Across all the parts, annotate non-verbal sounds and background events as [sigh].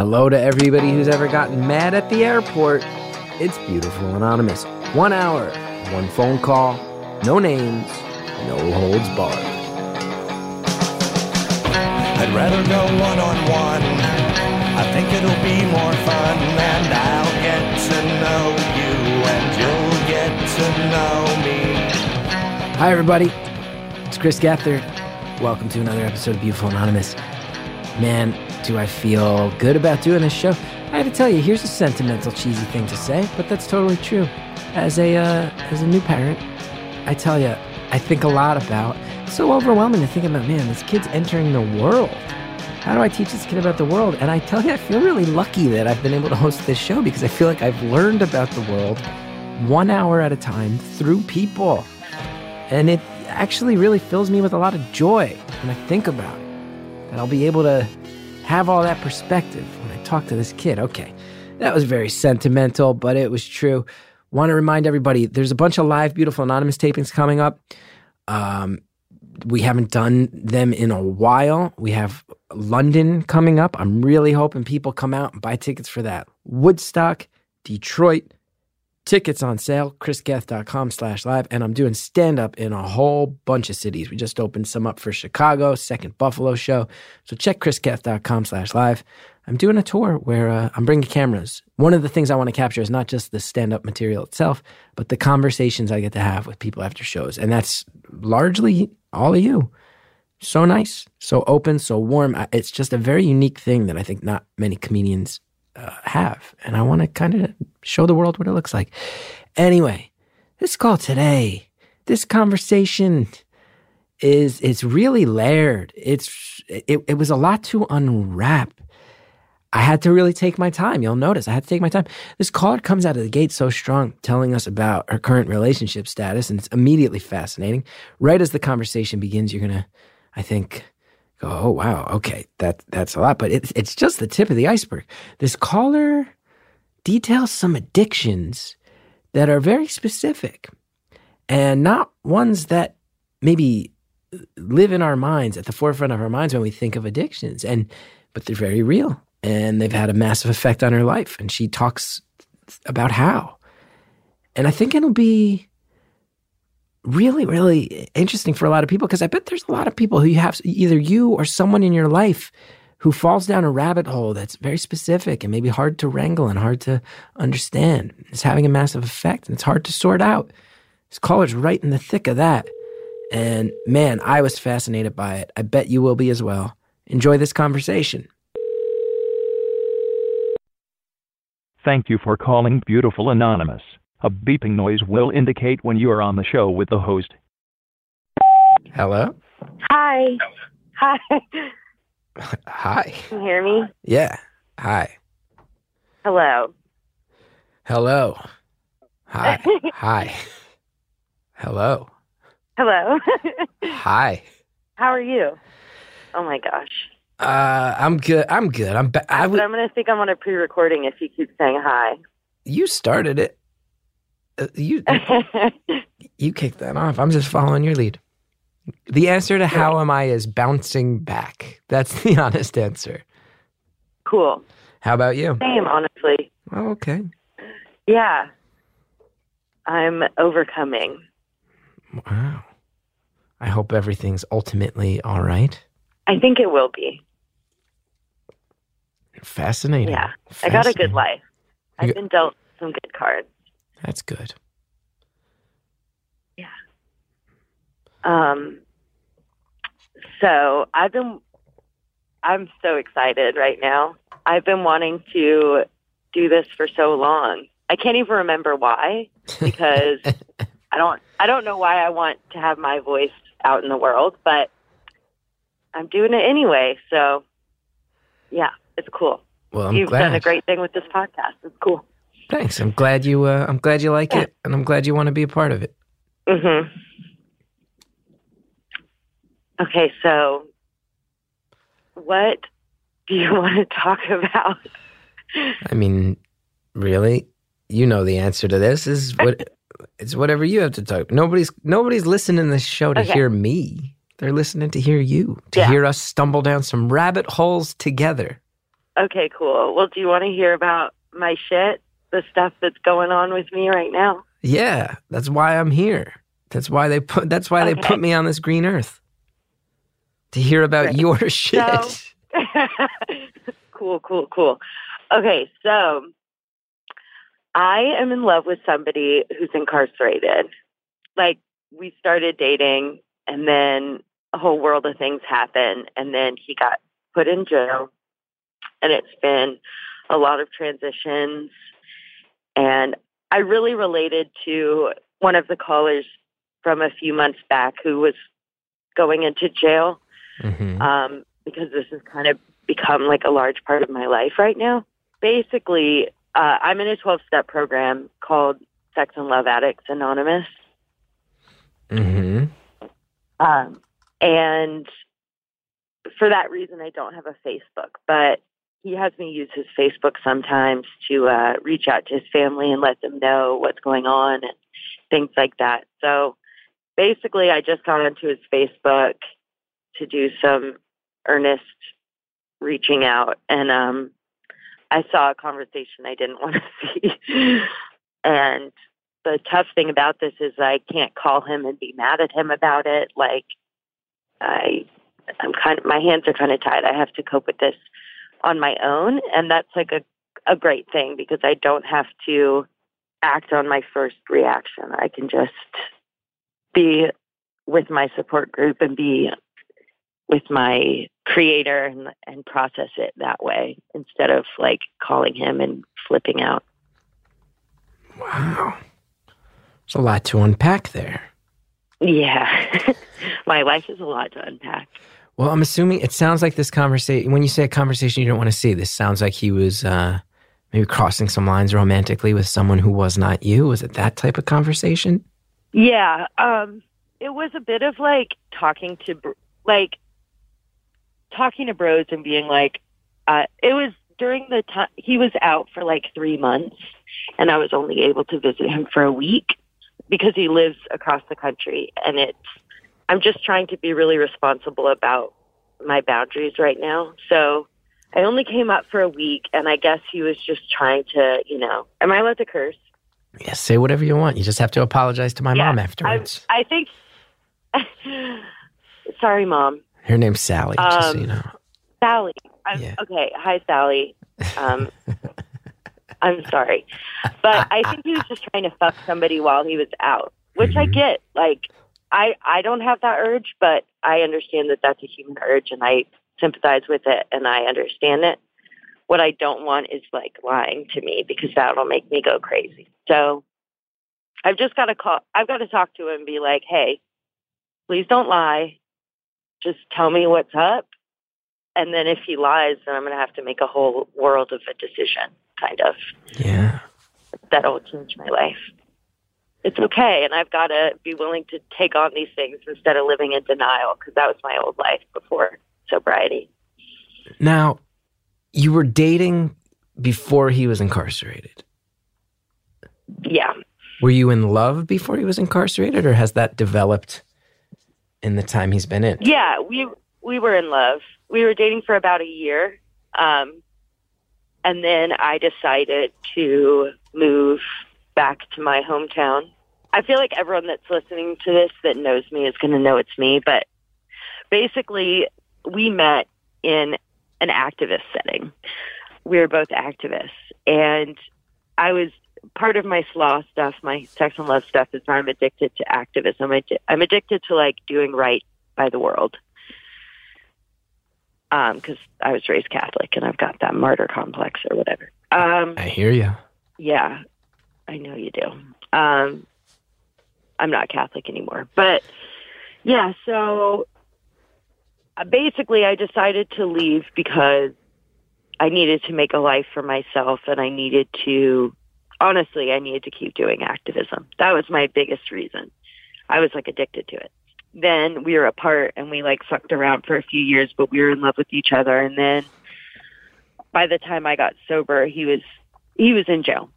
Hello to everybody who's ever gotten mad at the airport. It's Beautiful Anonymous. One hour, one phone call, no names, no holds barred. I'd rather go one on one. I think it'll be more fun, and I'll get to know you, and you'll get to know me. Hi, everybody. It's Chris Gethard. Welcome to another episode of Beautiful Anonymous. Man, do I feel good about doing this show? I have to tell you, here's a sentimental, cheesy thing to say, but that's totally true. As a uh, as a new parent, I tell you, I think a lot about. It's so overwhelming to think about. Man, this kid's entering the world. How do I teach this kid about the world? And I tell you, I feel really lucky that I've been able to host this show because I feel like I've learned about the world one hour at a time through people, and it actually really fills me with a lot of joy when I think about it. That I'll be able to have all that perspective when I talk to this kid. Okay, that was very sentimental, but it was true. Want to remind everybody there's a bunch of live, beautiful, anonymous tapings coming up. Um, we haven't done them in a while. We have London coming up. I'm really hoping people come out and buy tickets for that. Woodstock, Detroit, tickets on sale, chrisgethard.com slash live. And I'm doing stand up in a whole bunch of cities. We just opened some up for Chicago, second Buffalo show. So check chrisgethard.com slash live. I'm doing a tour where uh, I'm bringing cameras. One of the things I want to capture is not just the stand up material itself, but the conversations I get to have with people after shows. And that's largely all of you. So nice, so open, so warm. It's just a very unique thing that I think not many comedians uh, have. And I want to kind of show the world what it looks like. Anyway, this call today, this conversation is it's really layered. It's it, it was a lot to unwrap. I had to really take my time. You'll notice I had to take my time. This caller comes out of the gate so strong, telling us about her current relationship status, and it's immediately fascinating. Right as the conversation begins, you're gonna, I think, go, "Oh wow, okay, that that's a lot." But it's it's just the tip of the iceberg. This caller details some addictions that are very specific, and not ones that maybe live in our minds at the forefront of our minds when we think of addictions, and but they're very real and they've had a massive effect on her life. And she talks about how. And I think it'll be really, really interesting for a lot of people because I bet there's a lot of people who you have either you or someone in your life who falls down a rabbit hole that's very specific and maybe hard to wrangle and hard to understand. It's having a massive effect and it's hard to sort out. This caller's right in the thick of that. And man, I was fascinated by it. I bet you will be as well. Enjoy this conversation. Thank you for calling Beautiful Anonymous. A beeping noise will indicate when you are on the show with the host. Hello? Hi. Hi. Hi. Can you hear me? Yeah. Hi. Hello. Hello. Hi. [laughs] Hi. Hello. Hello. Hi. How are you? Oh my gosh. Uh, I'm good. I'm good. I'm. Ba- I But w- I'm going to think I'm on a pre-recording if you keep saying hi. you started it. Uh, you you kicked that off. I'm just following your lead. The answer to how am I is bouncing back. That's the [laughs] honest answer. cool. How about you? Same, honestly. Oh, okay. Yeah. I'm overcoming. Wow. I hope everything's ultimately all right. I think it will be. Fascinating. Yeah. I got a good Fascinating. life. I've been dealt some good cards. That's good. Yeah. Um, so I've been, I'm so excited right now. I've been wanting to do this for so long. I can't even remember why [laughs] because I don't, I don't know why I want to have my voice out in the world, but I'm doing it anyway. So yeah, it's cool. Well, I'm You've glad. done a great thing with this podcast. It's cool. Thanks. I'm glad you. Uh, I'm glad you like it, and I'm glad you want to be a part of it. hmm Okay, so what do you [laughs] want to talk about? I mean, really, you know the answer to this is what. it's whatever you have to talk. Nobody's nobody's listening to this show to Okay. hear me. They're listening to hear you, to Yeah. hear us stumble down some rabbit holes together. Okay, cool. Well, do you want to hear about my shit? The stuff that's going on with me right now? Yeah, that's why I'm here. That's why they put. That's why they put me on this green earth to hear about Great. your shit. So- [laughs] cool, cool, cool. Okay, so I am in love with somebody who's incarcerated. Like, we started dating, and then a whole world of things happened, and then he got put in jail, and it's been a lot of transitions. And I really related to one of the callers from a few months back who was going into jail Mhm. um, because this has kind of become like a large part of my life right now. Basically, uh, I'm in a 12 step program called Sex and Love Addicts Anonymous. Mhm. Um, and for that reason, I don't have a Facebook, but he has me use his Facebook sometimes to uh, reach out to his family and let them know what's going on and things like that. So basically, I just got onto his Facebook to do some earnest reaching out, and um, I saw a conversation I didn't [laughs] want to see. and the tough thing about this is I can't call him and be mad at him about it. Like I, I'm kind of my hands are kind of tied. I have to cope with this on my own, and that's like a a great thing because I don't have to act on my first reaction. I can just be with my support group and be with my creator and, and process it that way instead of like calling him and flipping out. Wow. There's a lot to unpack there. Yeah. [laughs] my life is a lot to unpack. Well, I'm assuming it sounds like this conversation. When you say a conversation you don't want to see, this sounds like he was uh, maybe crossing some lines romantically with someone who was not you. Was it that type of conversation? Yeah, um, it was a bit of like talking to like talking to bros and being like, uh, it was during the time he was out for like three months, and I was only able to visit him for a week because he lives across the country, and it's. I'm just trying to be really responsible about my boundaries right now, so. I only came up for a week, and I guess he was just trying to, you know. Am I allowed to curse? Yeah, say whatever you want. You just have to apologize to my Yeah, mom afterwards. I think. [laughs] Sorry, mom. Her name's Sally, just so Um, you know. Sally. I'm, Yeah. Okay. Hi, Sally. Um, [laughs] I'm sorry, but I think he was just trying to fuck somebody while he was out, which I Mhm. get. Like, I I don't have that urge, but I understand that that's a human urge, and I sympathize with it, and I understand it. What I don't want is like lying to me because that'll make me go crazy. So I've just got to call. I've got to talk to him and be like, "Hey, please don't lie. Just tell me what's up." And then if he lies, then I'm going to have to make a whole world of a decision, kind of Yeah. that'll change my life. It's okay, and I've got to be willing to take on these things instead of living in denial because that was my old life before sobriety. Now, you were dating before he was incarcerated. Yeah, Were you in love before he was incarcerated, or has that developed in the time he's been in? yeah, we we were in love. We were dating for about a year, um, and then I decided to move back to my hometown. I feel like everyone that's listening to this that knows me is going to know it's me, but basically, we met in an activist setting. We were both activists, and I was part of my SLAA stuff, my sex and love stuff is I'm addicted to activism. I- I'm addicted to like doing right by the world. Um, because I was raised Catholic and I've got that martyr complex or whatever. Um, I hear you. yeah, I know you do. Um, I'm not Catholic anymore, but yeah. So uh, basically, I decided to leave because I needed to make a life for myself, and I needed to. Honestly, I needed to keep doing activism. That was my biggest reason. I was like addicted to it. Then we were apart, and we like fucked around for a few years, but we were in love with each other. And then by the time I got sober, he was he was in jail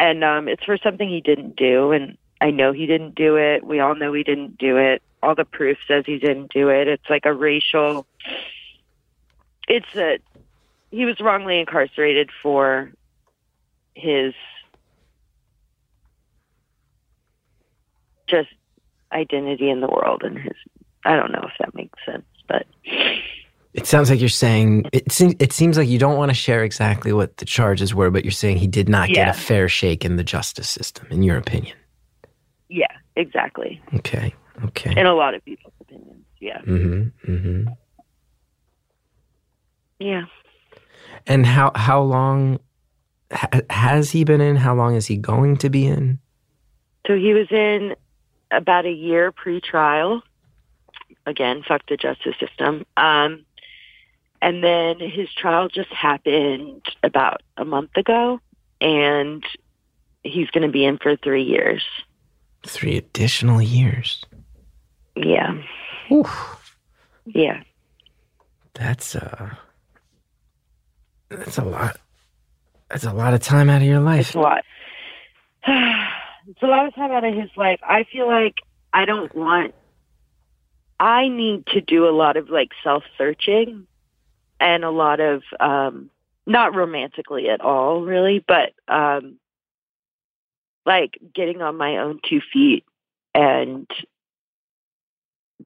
and um it's for something he didn't do and i know he didn't do it. We all know he didn't do it. All the proof says he didn't do it. It's like a racial it's a he was wrongly incarcerated for his just identity in the world and his I don't know if that makes sense, but It sounds like you're saying it seems it seems like you don't want to share exactly what the charges were, but you're saying he did not get a fair shake in the justice system, in your opinion. Yeah, exactly. Okay. Okay. In a lot of people's opinions. Yeah. Mm-hmm. Mm-hmm. Yeah. And how how long ha- has he been in? How long is he going to be in? So he was in about a year pre-trial. Again, fuck the justice system. Um, and then his trial just happened about a month ago, and he's going to be in for three years. Three additional years. Yeah, Oof. yeah, That's uh that's a lot. That's a lot of time out of your life. it's a lot. [sighs] it's a lot of time out of his life. I feel like I don't want. I need to do a lot of like self searching and a lot of um not romantically at all really but um like getting on my own two feet and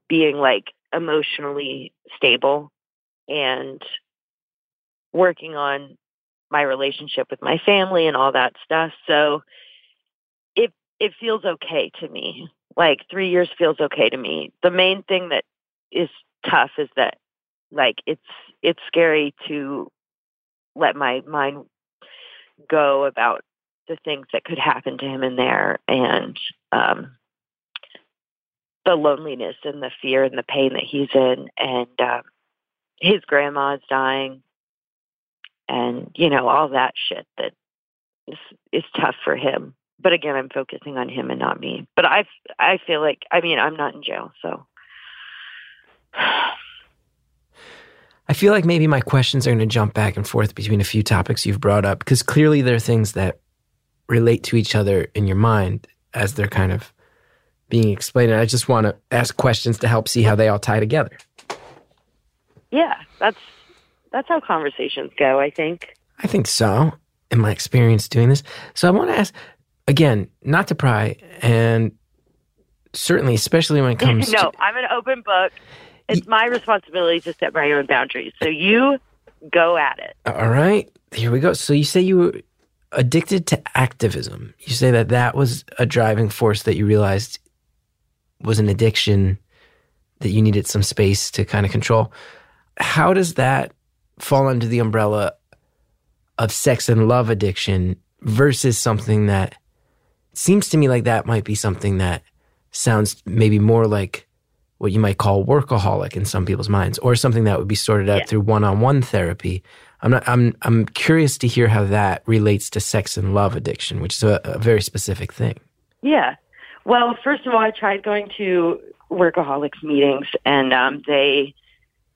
being like emotionally stable and working on my relationship with my family and all that stuff. So it it feels okay to me. Like 3 years feels okay to me. The main thing that is tough is that like it's it's scary to let my mind go about the things that could happen to him in there and um the loneliness and the fear and the pain that he's in and um his grandma's dying and you know all that shit that is is tough for him. But again i'm focusing on him and not me. But i i feel like i mean i'm not in jail so. [sighs] I feel like maybe my questions are going to jump back and forth between a few topics you've brought up because clearly there are things that relate to each other in your mind as they're kind of being explained. And I just want to ask questions to help see how they all tie together. yeah that's that's how conversations go i think I think so, in my experience doing this. So I want to ask again, not to pry, and certainly, especially when it [laughs] comes no to No, i'm an open book it's my responsibility to set my own boundaries so you go at it All right, here we go. So you say you were addicted to activism. You say that that was a driving force that you realized was an addiction that you needed some space to kind of control. How does that fall under the umbrella of sex and love addiction versus something that seems to me like that might be something that sounds maybe more like what you might call workaholic in some people's minds or something that would be sorted out Yeah. through one-on-one therapy. I'm not I'm I'm curious to hear how that relates to sex and love addiction, which is a, a very specific thing. Yeah. Well, first of all, I tried going to workaholics meetings, and um, they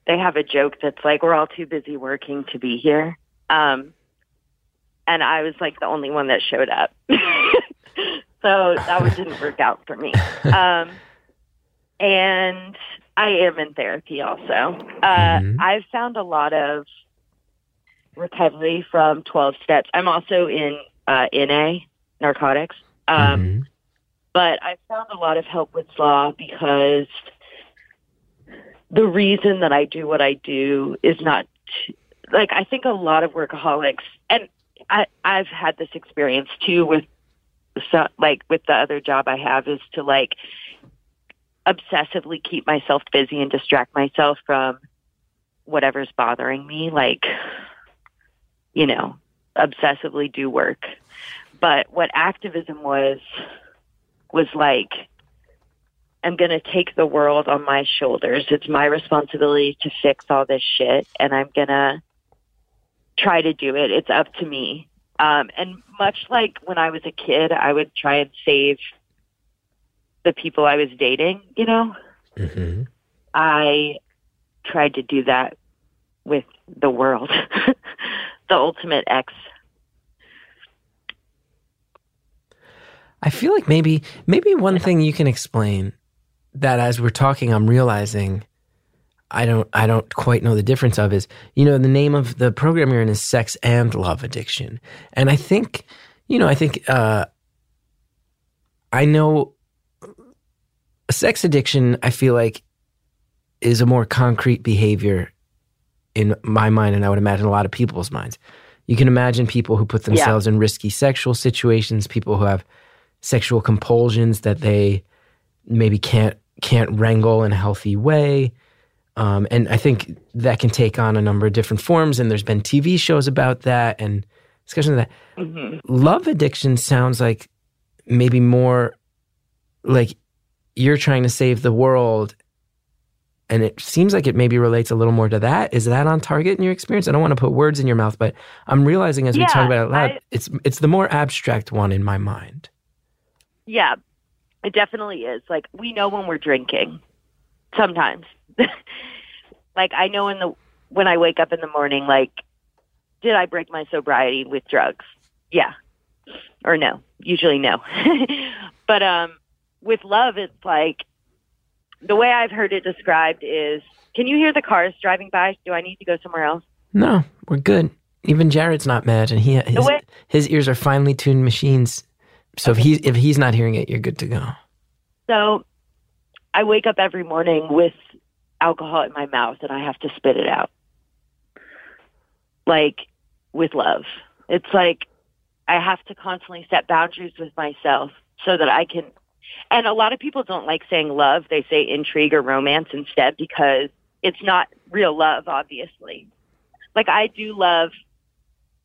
they have a joke that's like, "We're all too busy working to be here," um, and I was like the only one that showed up, [laughs] so that one didn't work out for me. Um, and I am in therapy also. Uh, Mhm. I've found a lot of recovery from 12 steps. I'm also in uh, NA, narcotics. Um, Mhm. but I found a lot of help with law because the reason that I do what I do is not like I think a lot of workaholics and I I've had this experience too with so, like with the other job I have is to like obsessively keep myself busy and distract myself from whatever's bothering me like you know obsessively do work but what activism was was like I'm going to take the world on my shoulders. It's my responsibility to fix all this shit and I'm going to try to do it. It's up to me. Um and much like when I was a kid, I would try and save the people I was dating, you know? Mhm. I tried to do that with the world. [laughs] the ultimate ex. I feel like maybe maybe one thing you can explain that as we're talking I'm realizing I don't I don't quite know the difference of is you know the name of the program you're in is sex and love addiction, and I think you know I think uh, I know sex addiction. I feel like is a more concrete behavior in my mind, and I would imagine a lot of people's minds. You can imagine people who put themselves in risky sexual situations, people who have sexual compulsions that they maybe can't can't wrangle in a healthy way. Um, and I think that can take on a number of different forms. And there's been TV shows about that and discussions of that. hmm Love addiction sounds like maybe more like you're trying to save the world. And it seems like it maybe relates a little more to that. Is that on target in your experience? I don't want to put words in your mouth, but I'm realizing as we talk about it loud, I- it's it's the more abstract one in my mind. Yeah, it definitely is. Like we know when we're drinking. Sometimes, [laughs] like I know in the when I wake up in the morning, like, did I break my sobriety with drugs? Yeah, or no. Usually no. [laughs] but um, with love, it's like the way I've heard it described is. Can you hear the cars driving by? Do I need to go somewhere else? No, we're good. Even Jared's not mad, and he his, way- his ears are finely tuned machines. So if he if he's not hearing it, you're good to go. So I wake up every morning with alcohol in my mouth and I have to spit it out. Like with love. It's like I have to constantly set boundaries with myself so that I can and a lot of people don't like saying love, they say intrigue or romance instead because it's not real love obviously. Like I do love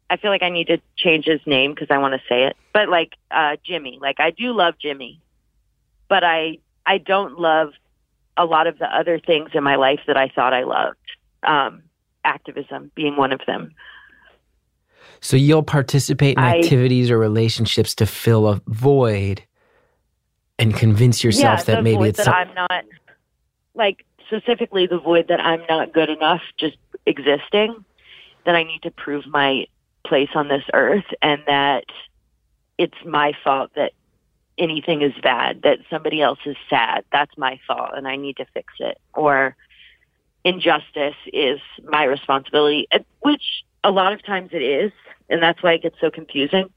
I feel like I need to change his name because I want to say it. But like uh Jimmy, like I do love Jimmy but I I don't love a lot of the other things in my life that I thought I loved. Um, activism being one of them. So you'll participate in I- activities or relationships to fill a void and convince yourself yeah, that the maybe void it's that some- I'm not like specifically the void that I'm not good enough just existing. That I need to prove my place on this earth, and that it's my fault that anything is bad, that somebody else is sad. That's my fault, and I need to fix it. Or injustice is my responsibility, which a lot of times it is, and that's why it gets so confusing.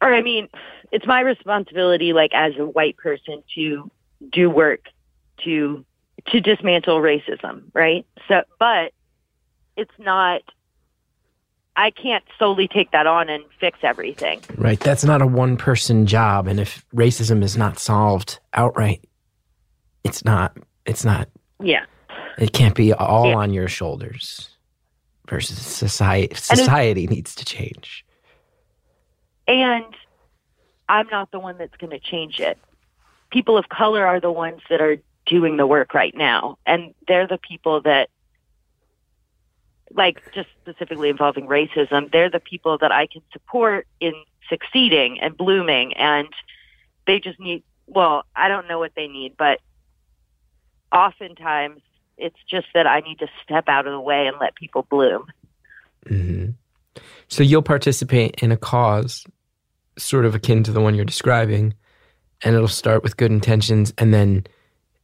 Or I mean, it's my responsibility, like as a white person, to do work to to dismantle racism, right? So, but it's not. I can't solely take that on and fix everything. right. That's not a one person job, and if racism is not solved outright, it's not. It's not. Yeah. It can't be all Yeah. on your shoulders. Versus society. Society needs to change. And I'm not the one that's going to change it. People of color are the ones that are doing the work right now. And they're the people that, like, just specifically involving racism, they're the people that I can support in succeeding and blooming. And they just need, well, I don't know what they need, but oftentimes it's just that I need to step out of the way and let people bloom. hmm So you'll participate in a cause sort of akin to the one you're describing, and it'll start with good intentions, and then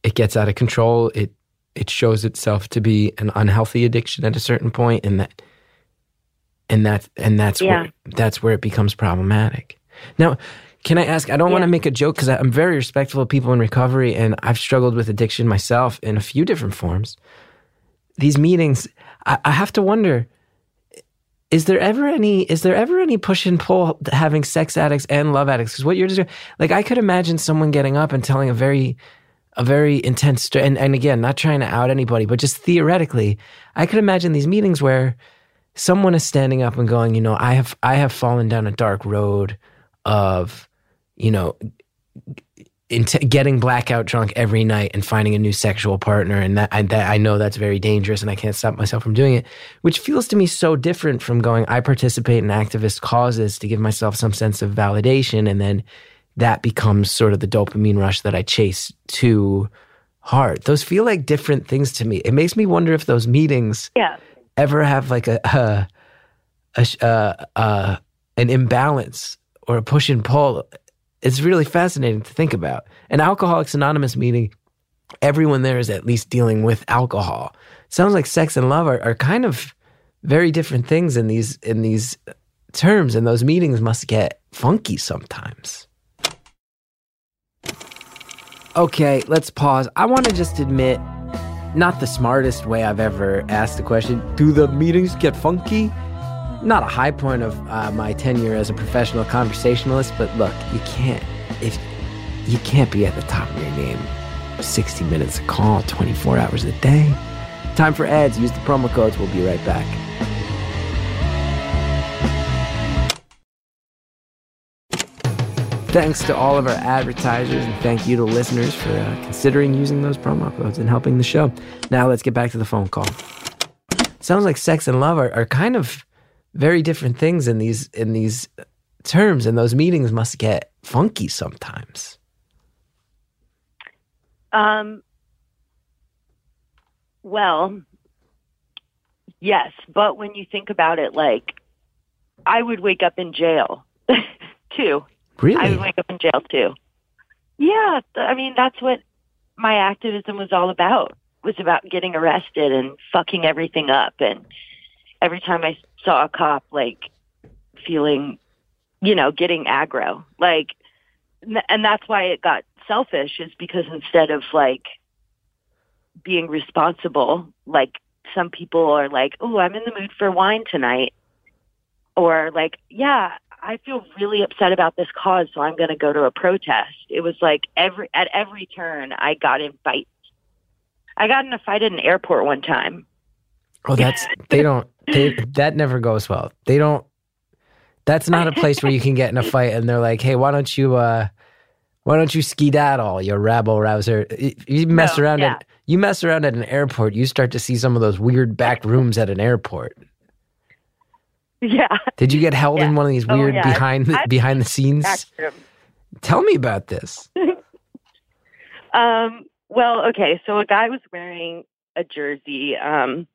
it gets out of control. It it shows itself to be an unhealthy addiction at a certain point, and that and that and that's Yeah. where that's where it becomes problematic. Now, can I ask? I don't want to make a joke because I'm very respectful of people in recovery, and I've struggled with addiction myself in a few different forms. These meetings, I, I have to wonder is there ever any is there ever any push and pull having sex addicts and love addicts? Because what you're just like i could imagine someone getting up and telling a very a very intense sto- and, and again not trying to out anybody but just theoretically i could imagine these meetings where someone is standing up and going you know i have i have fallen down a dark road of you know into getting blackout drunk every night and finding a new sexual partner and that, I that I know that's very dangerous and I can't stop myself from doing it which feels to me so different from going I participate in activist causes to give myself some sense of validation and then that becomes sort of the dopamine rush that I chase too hard those feel like different things to me it makes me wonder if those meetings Yeah. ever have like a a, a, sh- uh, uh, an imbalance or a push and pull it's really fascinating to think about. An Alcoholics Anonymous meeting everyone there is at least dealing with alcohol. Sounds like sex and love are, are kind of very different things in these in these terms, and those meetings must get funky sometimes. Okay, let's pause. I want to just admit, not the smartest way I've ever asked a question. Do the meetings get funky? Not a high point of uh, my tenure as a professional conversationalist, but look, you can't if you can't be at the top of your game 60 minutes a call, 24 hours a day. Time for ads. Use the promo codes. We'll be right back. Thanks to all of our advertisers, and thank you to listeners for uh, considering using those promo codes and helping the show. Now let's get back to the phone call. Sounds like sex and love are, are kind of very different things in these in these terms, and those meetings must get funky sometimes. Um, well, yes, but when you think about it, like, I would wake up in jail [laughs] too. Really? I would wake up in jail too. Yeah, I mean that's what my activism was all about. Was about getting arrested and fucking everything up. And every time I saw a cop, like feeling, you know, getting aggro, like, and that's why it got selfish. Is because instead of like being responsible, like some people are like, oh, I'm in the mood for wine tonight, or like, yeah, I feel really upset about this cause, so I'm going to go to a protest. It was like every at every turn, I got in fights. I got in a fight at an airport one time. Oh, that's they don't. They, that never goes well. They don't. That's not a place where you can get in a fight and they're like, "Hey, why don't you, uh, why don't you skedaddle, you rabble rouser?" You- mess No, around yeah. at you mess around at an airport, you start to see some of those weird back rooms at an airport. Yeah, Did you get held in one of these Oh, weird yeah. behind the, I've- behind the scenes? Tell me about this. [laughs] Um, well, okay, so a guy was wearing a jersey, um,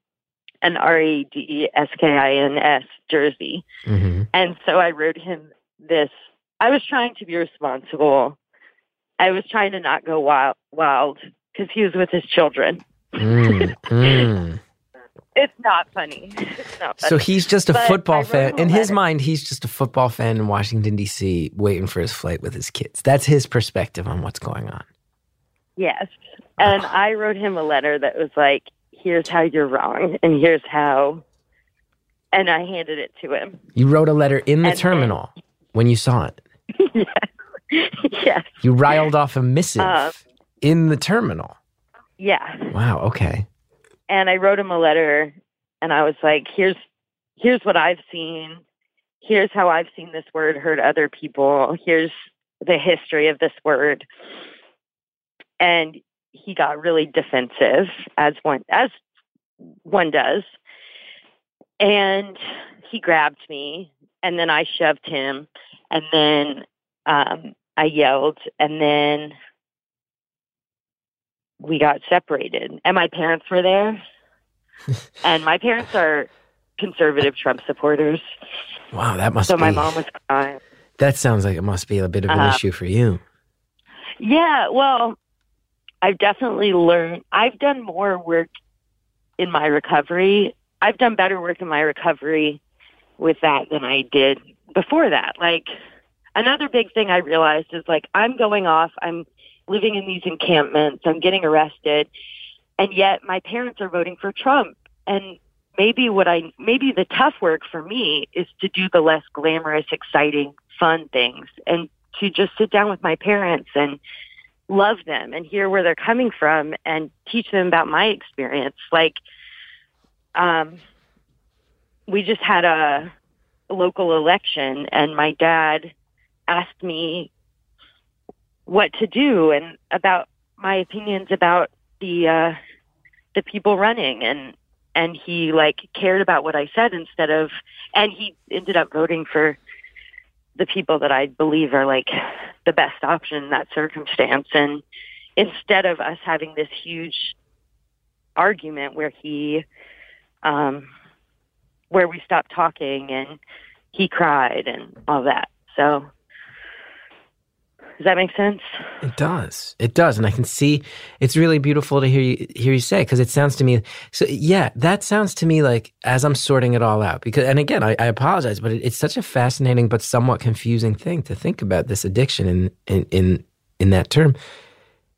an R E D E S K I N S jersey, hmm and so I wrote him this. I was trying to be responsible. I was trying to not go wild, wild, because he was with his children. Mm, mm. [laughs] It's not funny. It's not funny. So he's just a But football fan. In his letter. mind, he's just a football fan in Washington D.C. waiting for his flight with his kids. That's his perspective on what's going on. Yes. And I wrote him a letter that was like, here's how you're wrong, and here's how. And I handed it to him. You wrote a letter in the And then- terminal when you saw it. [laughs] yes. yes. You riled off a missive Uh, in the terminal. Yeah. Wow. Okay. And I wrote him a letter, and I was like, here's here's what I've seen. Here's how I've seen this word hurt other people. Here's the history of this word. And he got really defensive, as one as one does. And he grabbed me, and then I shoved him, and then um, I yelled, and then we got separated. And my parents were there, [laughs] and my parents are conservative Trump supporters. Wow. That must So be. my mom was crying. that sounds like it must be a bit of an Uh, issue for you. Yeah, well, I've definitely learned. I've done more work in my recovery. I've done better work in my recovery with that than I did before that. Like another big thing I realized is like I'm going off, I'm living in these encampments, I'm getting arrested, and yet my parents are voting for Trump. And maybe what I maybe the tough work for me is to do the less glamorous, exciting, fun things and to just sit down with my parents and love them and hear where they're coming from and teach them about my experience. Like, um, we just had a, local election, and my dad asked me what to do and about my opinions about the uh, the people running, and and he like cared about what I said instead of, and he ended up voting for the people that I believe are like the best option in that circumstance. And instead of us having this huge argument where he, um, where we stopped talking and he cried and all that. So Does that make sense? It does. It does, and I can see. It's really beautiful to hear you hear you say because it sounds to me. So yeah, that sounds to me like as I'm sorting it all out. Because and again, I, I apologize, but it, it's such a fascinating but somewhat confusing thing to think about this addiction in in in in that term.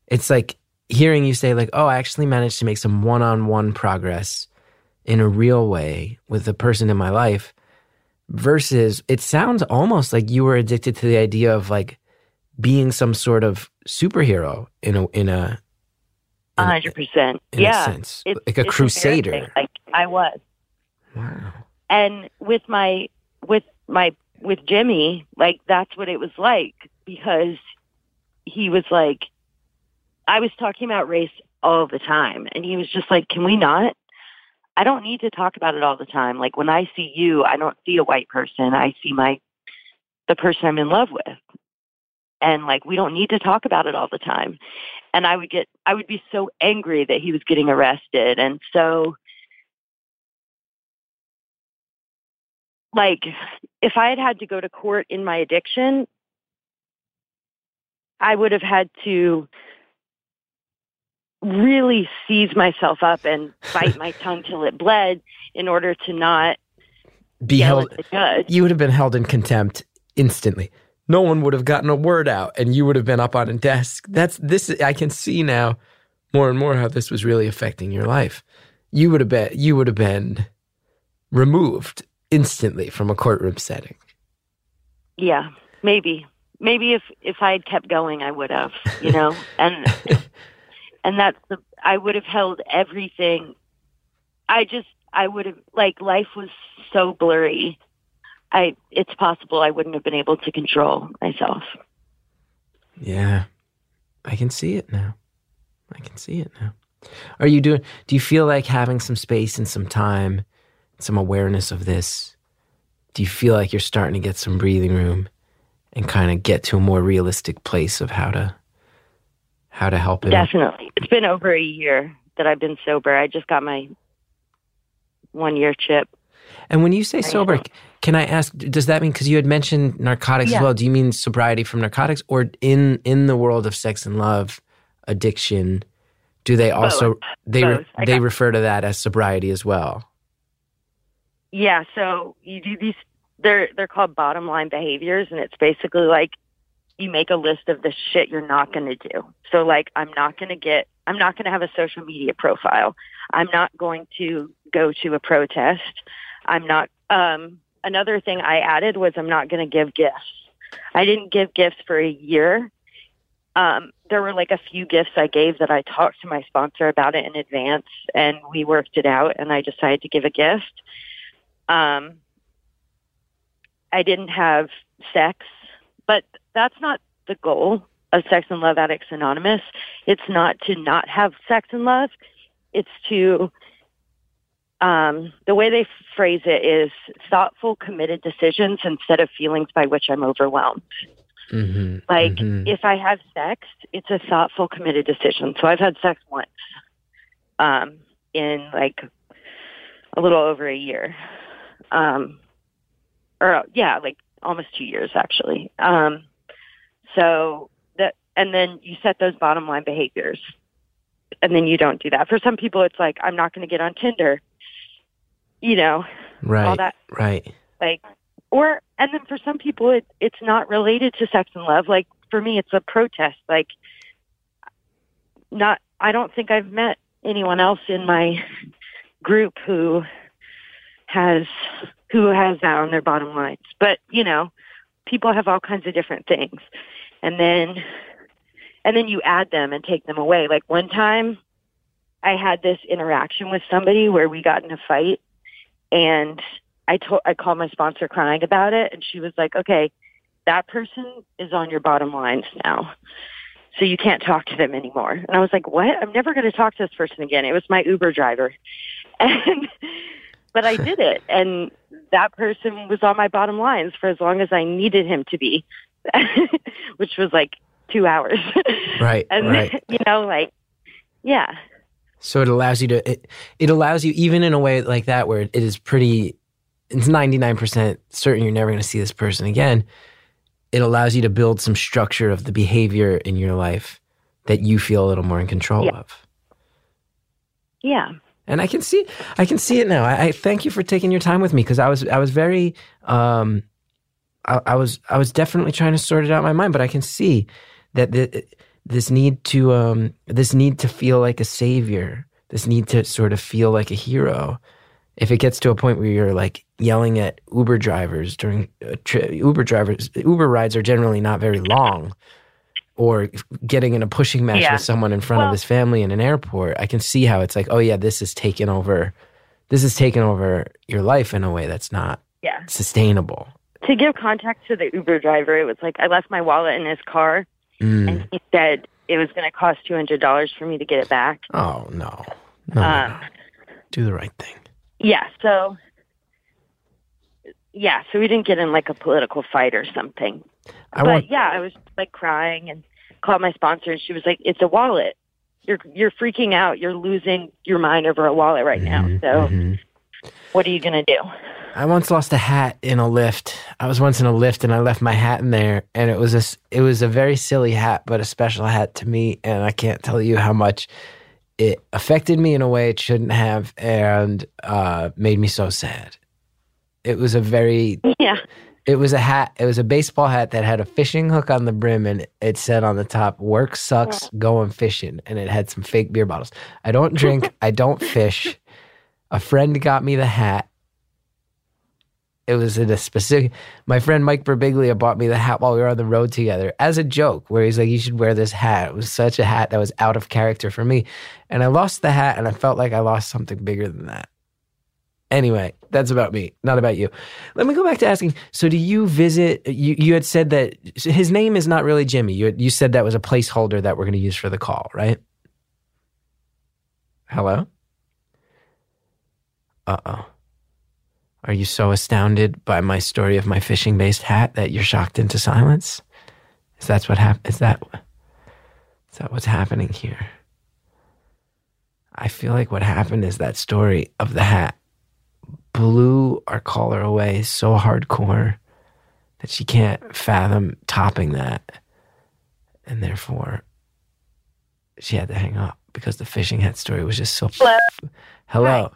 It's like hearing you say like, "Oh, I actually managed to make some one-on-one progress in a real way with the person in my life." Versus, it sounds almost like you were addicted to the idea of like being some sort of superhero in a in a hundred percent. Yeah. a sense, It's- like a crusader. Like I was. Wow. and with my with my with Jimmy, like that's what it was like because he was like I was talking about race all the time and he was just like, Can we not? I don't need to talk about it all the time. Like when I see you, I don't see a white person. I see my the person I'm in love with. And like we don't need to talk about it all the time. And I would get I would be so angry that he was getting arrested and so like if I had had to go to court in my addiction, I would have had to really seize myself up and bite my [laughs] tongue till it bled in order to not Be held. at the judge. You would have been held in contempt instantly. No one would have gotten a word out, and you would have been up on a desk. That's this. I can see now more and more how this was really affecting your life. You would have been. You would have been removed instantly from a courtroom setting. Yeah, maybe. Maybe if if I had kept going, I would have, you know. [laughs] and and that's the I would have held everything. I just I would have like life was so blurry. I it's possible I wouldn't have been able to control myself. Yeah, I can see it now. I can see it now. Are you doing? Do you feel like having some space and some time, some awareness of this? Do you feel like you're starting to get some breathing room and kind of get to a more realistic place of how to how to help it? Definitely. It's been over a year that I've been sober. I just got my one year chip. And when you say sober, can I ask? Does that mean because you had mentioned narcotics Yeah. as well? Do you mean sobriety from narcotics, or in in the world of sex and love, addiction? Do they also they Both. They refer to that as sobriety as well? Yeah, so you do these they're they're called bottom line behaviors and it's basically like you make a list of the shit you're not going to do. So like I'm not going to get I'm not going to have a social media profile. I'm not going to go to a protest. I'm not um another thing I added was I'm not going to give gifts. I didn't give gifts for a year. Um, there were like a few gifts I gave that I talked to my sponsor about it in advance and we worked it out and I decided to give a gift. Um, I didn't have sex, but that's not the goal of Sex and Love Addicts Anonymous. It's not to not have sex and love. It's to, um, the way they phrase it is thoughtful, committed decisions instead of feelings by which I'm overwhelmed. Mm-hmm. Like Mhm. if I have sex, it's a thoughtful, committed decision. So I've had sex once, um, in like a little over a year, um, or yeah, like almost two years actually. Um, so that, and then you set those bottom line behaviors, and then you don't do that. For some people, it's like I'm not going to get on Tinder, you know, right, all that. right, like or and then for some people it it's not related to sex and love. Like for me it's a protest. Like not i don't think i've met anyone else in my group who has who has that on their bottom lines. But you know people have all kinds of different things. And then and then you add them and take them away. Like one time i had this interaction with somebody where we got in a fight and I told I called my sponsor crying about it, and she was like, "Okay, that person is on your bottom lines now, so you can't talk to them anymore." And I was like, "What? I'm never going to talk to this person again." It was my Uber driver, [laughs] and but I did it, and that person was on my bottom lines for as long as I needed him to be, [laughs] which was like two hours. right, [laughs] and right. you know, like, yeah, So it allows you to it, it allows you even in a way like that where it is pretty it's 99% certain you're never going to see this person again. it allows you to build some structure of the behavior in your life that you feel a little more in control Yeah. of. Yeah. And I can see, I can see it now. I, I thank you for taking your time with me because I was, I was very, um, I, I was, I was definitely trying to sort it out in my mind, but I can see that the, this need to, um, this need to feel like a savior, this need to sort of feel like a hero. If it gets to a point where you're like yelling at Uber drivers during uh, tri- Uber drivers, Uber rides are generally not very long. Or getting in a pushing match Yeah. with someone in front of his family in an airport, I can see how it's like, oh yeah, this is taking over. This is taking over your life in a way that's not Yeah. sustainable. To give context to the Uber driver, it was like I left my wallet in his car, Mm. and he said it was going to cost two hundred dollars for me to get it back. Oh no, no, no, Um, no. do the right thing. Yeah. So. Yeah, so we didn't get in like a political fight or something. I but want. yeah, I was like crying and called my sponsor, and she was like, "It's a wallet. You're you're freaking out. You're losing your mind over a wallet right now. Mhm, So mhm. What are you gonna do?" I once lost a hat in a lift. I was once in a lift and I left my hat in there, and it was a it was a very silly hat, but a special hat to me, and I can't tell you how much it affected me in a way it shouldn't have, and uh, made me so sad. It was a very [laughs] Yeah. It was a hat. It was a baseball hat that had a fishing hook on the brim, and it said on the top, "Work sucks, going fishing," and it had some fake beer bottles. I don't drink. [laughs] I don't fish. A friend got me the hat. It was in a specific. My friend Mike Birbiglia bought me the hat while we were on the road together as a joke, where he's like, "You should wear this hat." It was such a hat that was out of character for me, and I lost the hat, and I felt like I lost something bigger than that. Anyway, that's about me, not about you. Let me go back to asking. So, do you visit? You you had said that his name is not really Jimmy. You you said that was a placeholder that we're going to use for the call, right? Hello. Uh oh. Are you so astounded by my story of my fishing based hat that you're shocked into silence? Is that what hap- Is that is that what's happening here? I feel like what happened is that story of the hat blew our caller away so hardcore that she can't fathom topping that. And therefore, she had to hang up because the fishing hat story was just so. Hello? Hello.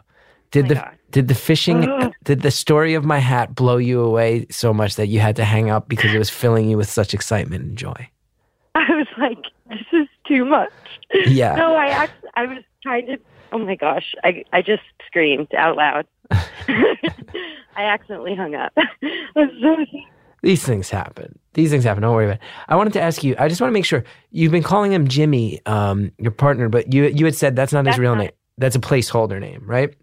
Did the God. did the fishing [gasps] did the story of my hat blow you away so much that you had to hang up because it was filling you with such excitement and joy? I was like, "This is too much." Yeah. No, I I was trying to. Oh my gosh! I I just screamed out loud. [laughs] [laughs] I accidentally hung up. [laughs] So These things happen. These things happen. Don't worry about it. I wanted to ask you. I just want to make sure you've been calling him Jimmy, um, your partner, but you you had said that's not his real not- name. That's a placeholder name, right?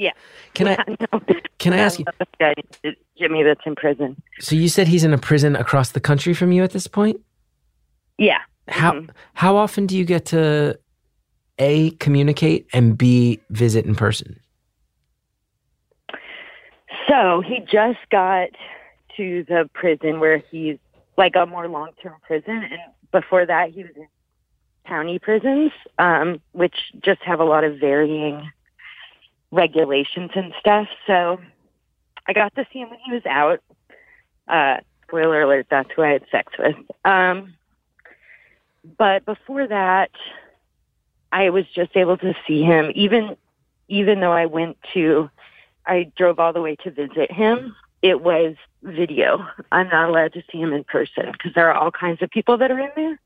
Yeah. Can I [laughs] no. can I ask you? guy, Jimmy, that's in prison. So you said he's in a prison across the country from you at this point. Yeah. How Mhm. how often do you get to a communicate and b visit in person? So he just got to the prison where he's like a more long term prison, and before that he was in county prisons, um, which just have a lot of varying regulations and stuff. So I got to see him when he was out. Uh, spoiler alert: that's who I had sex with. Um, but before that, I was just able to see him, even even though I went to I drove all the way to visit him. It was video. I'm not allowed to see him in person because there are all kinds of people that are in there.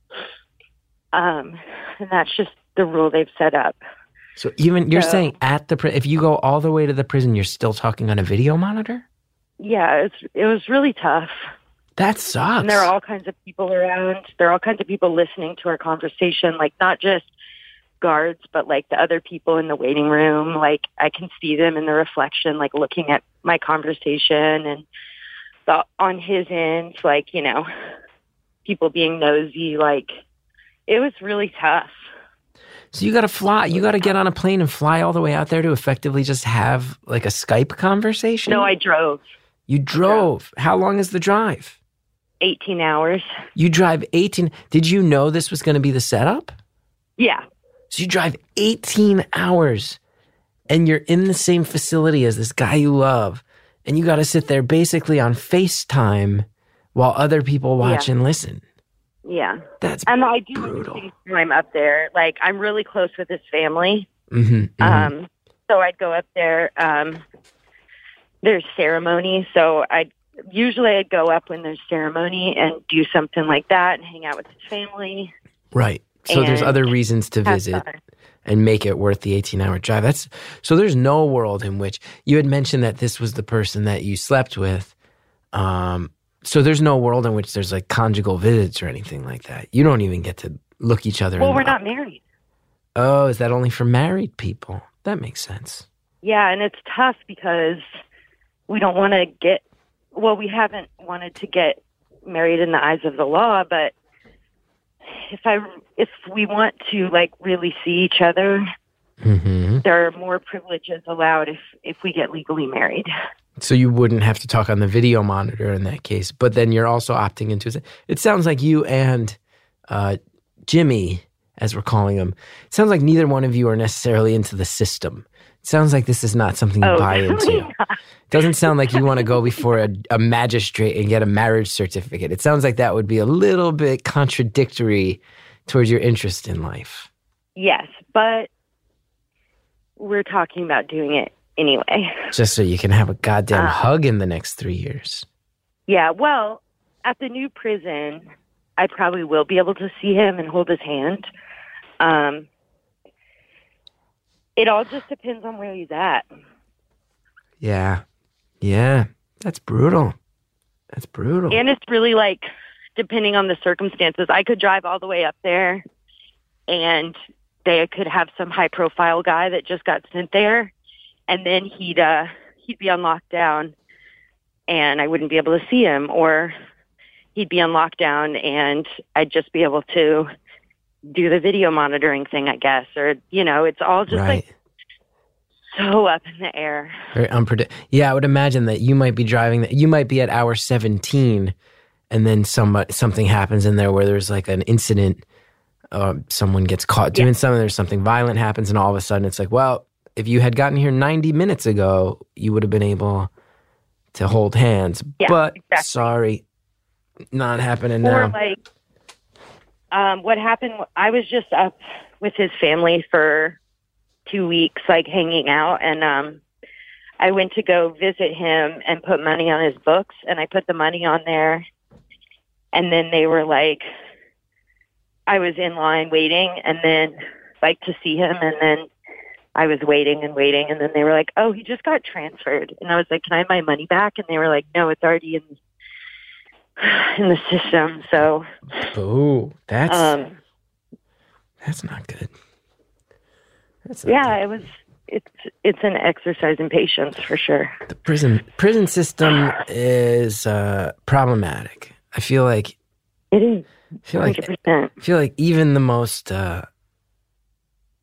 Um, and that's just the rule they've set up. So even you're So- saying at the if you go all the way to the prison, you're still talking on a video monitor. Yeah, it's, it was really tough. That sucks. And there are all kinds of people around. There are all kinds of people listening to our conversation, like not just guards, but like the other people in the waiting room. Like I can see them in the reflection, like looking at my conversation and the, on his end, like, you know, people being nosy. Like it was really tough. So you got to fly. You got to get on a plane and fly all the way out there to effectively just have like a Skype conversation. No, I drove You drove. How long is the drive? 18 hours. You drive 18. Did you know this was going to be the setup? Yeah. So you drive 18 hours and you're in the same facility as this guy you love. And you got to sit there basically on FaceTime while other people watch Yeah. and listen. Yeah. That's And I do brutal. I'm up there. Like I'm really close with his family. hmm Um, so I'd go up there. Um, there's ceremony, so I usually I'd go up when there's ceremony and do something like that and hang out with his family. right. So there's other reasons to visit. fun. and make it worth the 18 hour drive. That's so there's no world in which you had mentioned that this was the person that you slept with. Um, so there's no world in which there's like conjugal visits or anything like that. You don't even get to look each other Well, we're not married. Oh, is that only for married people? That makes sense. Yeah, and it's tough because we don't want to get. Well, we haven't wanted to get married in the eyes of the law, but if I if we want to like really see each other, hmm there are more privileges allowed if if we get legally married. So you wouldn't have to talk on the video monitor in that case, but then you're also opting into it. Sounds like you and uh, Jimmy, as we're calling him, it sounds like neither one of you are necessarily into the system. It sounds like this is not something you Oh, buy into. Doesn't sound like you want to go before a, a magistrate and get a marriage certificate. It sounds like that would be a little bit contradictory towards your interest in life. Yes, but we're talking about doing it anyway. Just so you can have a goddamn Uh. hug in the next three years. Yeah, well, at the new prison, I probably will be able to see him and hold his hand. Um, it all just depends on where he's at. Yeah. Yeah. That's brutal. That's brutal. And it's really like, depending on the circumstances, I could drive all the way up there and they could have some high profile guy that just got sent there and then he'd, uh, he'd be on lockdown and I wouldn't be able to see him or he'd be on lockdown and I'd just be able to do the video monitoring thing, I guess, or, you know, it's all just right. like so up in the air. Very unpredictable. Yeah, I would imagine that you might be driving that you might be at hour 17 and then some something happens in there where there's like an incident uh, someone gets caught doing Yeah. something there's something violent happens and all of a sudden it's like well if you had gotten here 90 minutes ago you would have been able to hold hands Yeah, but exactly. sorry not happening Or now like, um, what happened? I was just up with his family for two weeks, like hanging out, and um, I went to go visit him and put money on his books, and I put the money on there, and then they were like, I was in line waiting, and then like to see him, and then. I was waiting and waiting, and then they were like, "Oh, he just got transferred," and I was like, "Can I have my money back?" And they were like, "No, it's already in [sighs] in the system." So, Ooh, that's um, that's not good that's not yeah, it was. It's it's an exercise in patience for sure. the prison prison system is uh problematic i feel like It is I feel like hundred percent. I feel like even the most, uh,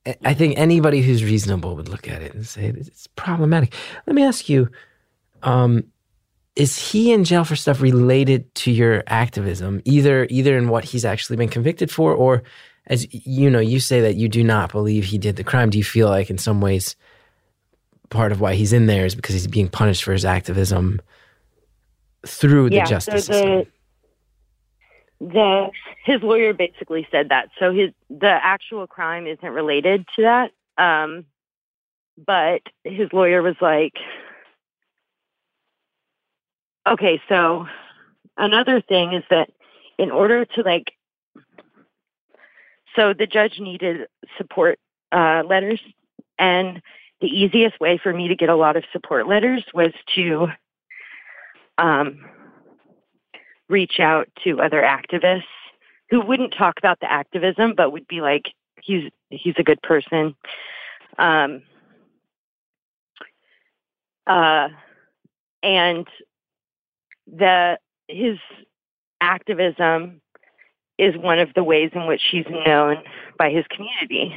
I- think anybody who's reasonable would look at it and say it's problematic. Let me ask you, um, is he in jail for stuff related to your activism, either either in what he's actually been convicted for, or as you know, you say that you do not believe he did the crime. Do you feel like in some ways part of why he's in there is because he's being punished for his activism through the justice so system? The his lawyer basically said that. So his the actual crime isn't related to that. Um, but his lawyer was like, okay, so another thing is that in order to like, so the judge needed support uh, letters, and the easiest way for me to get a lot of support letters was to um, reach out to other activists who wouldn't talk about the activism, but would be like, he's he's a good person. Um, uh, and the his activism is one of the ways in which he's known by his community.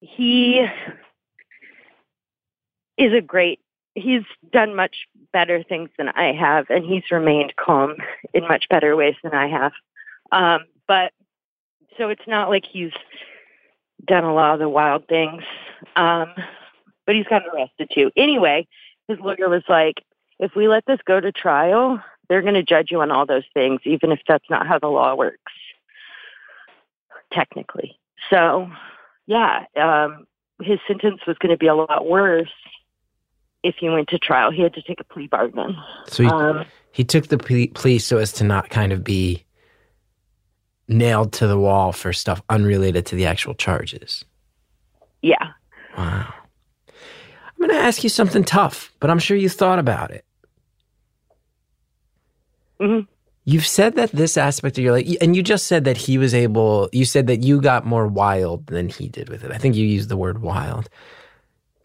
He is a great he's done much better things than I have and he's remained calm in much better ways than I have. Um, but so it's not like he's done a lot of the wild things. Um, but he's gotten arrested too. Anyway, his lawyer was like, if we let this go to trial, they're going to judge you on all those things, even if that's not how the law works, technically. So, yeah, um, his sentence was going to be a lot worse if he went to trial. He had to take a plea bargain. So he, Um, he took the plea, plea so as to not kind of be nailed to the wall for stuff unrelated to the actual charges. yeah. Wow. I'm going to ask you something tough, but I'm sure you thought about it. Mhm. You've said that this aspect of your life, and you just said that he was able, you said that you got more wild than he did with it. I think you used the word wild.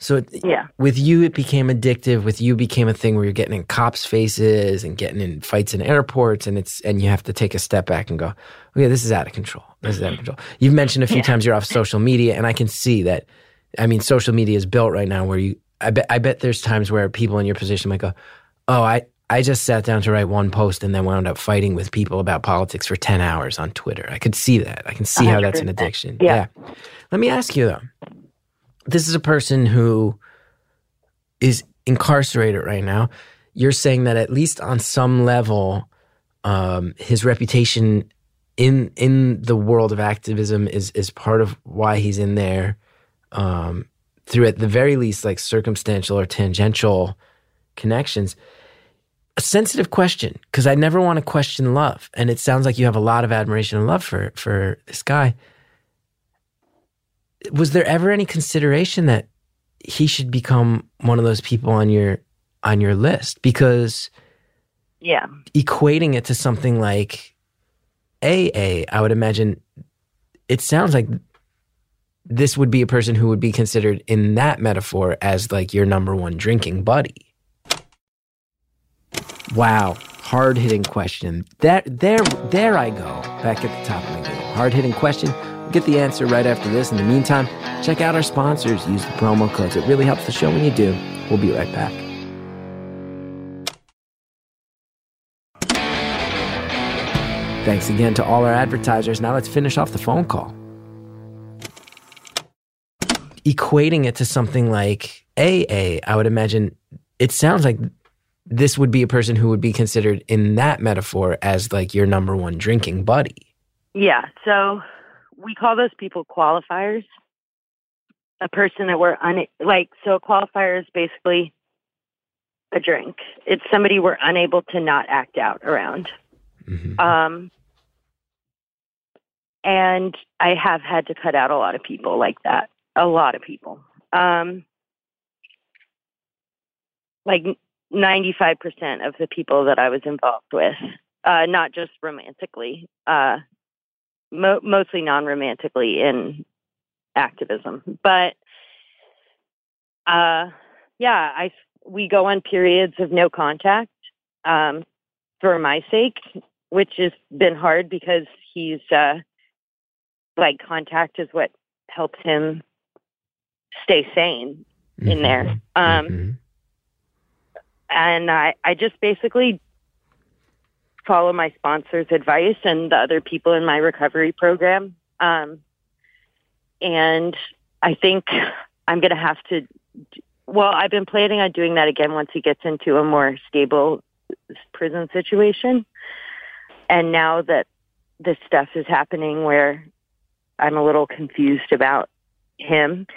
So it, Yeah. with you, it became addictive. With you, became a thing where you're getting in cops' faces and getting in fights in airports, and it's and you have to take a step back and go, okay, this is out of control. This is out of control. You've mentioned a few Yeah. times you're off social media, and I can see that. I mean, social media is built right now where you. I bet. I bet there's times where people in your position might go, "Oh, I I just sat down to write one post and then wound up fighting with people about politics for ten hours on Twitter." I could see that. I can see how that's an 100%. addiction. Yeah. Let me ask you though. This is a person who is incarcerated right now. You're saying that at least on some level, um, his reputation in in the world of activism is is part of why he's in there. Um, through at the very least, like circumstantial or tangential connections. A sensitive question because I never want to question love, and it sounds like you have a lot of admiration and love for for this guy. Was there ever any consideration that he should become one of those people on your on your list because Yeah. equating it to something like AA, I would imagine it sounds like this would be a person who would be considered in that metaphor as like your number one drinking buddy. Wow, hard hitting question. That there there I go. Back at the top of my game. Hard hitting question. Get the answer right after this. In the meantime, check out our sponsors. Use the promo codes. It really helps the show when you do. We'll be right back. Thanks again to all our advertisers. Now let's finish off the phone call. Equating it to something like AA, I would imagine it sounds like this would be a person who would be considered in that metaphor as like your number one drinking buddy. Yeah. So we call those people qualifiers. A person that we're un like so a qualifier is basically a drink. It's somebody we're unable to not act out around. Mhm. Um and I have had to cut out a lot of people like that. A lot of people. Um like 95% of the people that I was involved with, uh, not just romantically, uh, mo- mostly non-romantically in activism. But uh, yeah, I we go on periods of no contact um, for my sake, which has been hard because he's uh, like contact is what helps him stay sane in there. Um, Mhm. and I, I just basically follow my sponsor's advice and the other people in my recovery program. Um, and I think I'm going to have to, well, I've been planning on doing that again once he gets into a more stable prison situation. And now that this stuff is happening where I'm a little confused about him,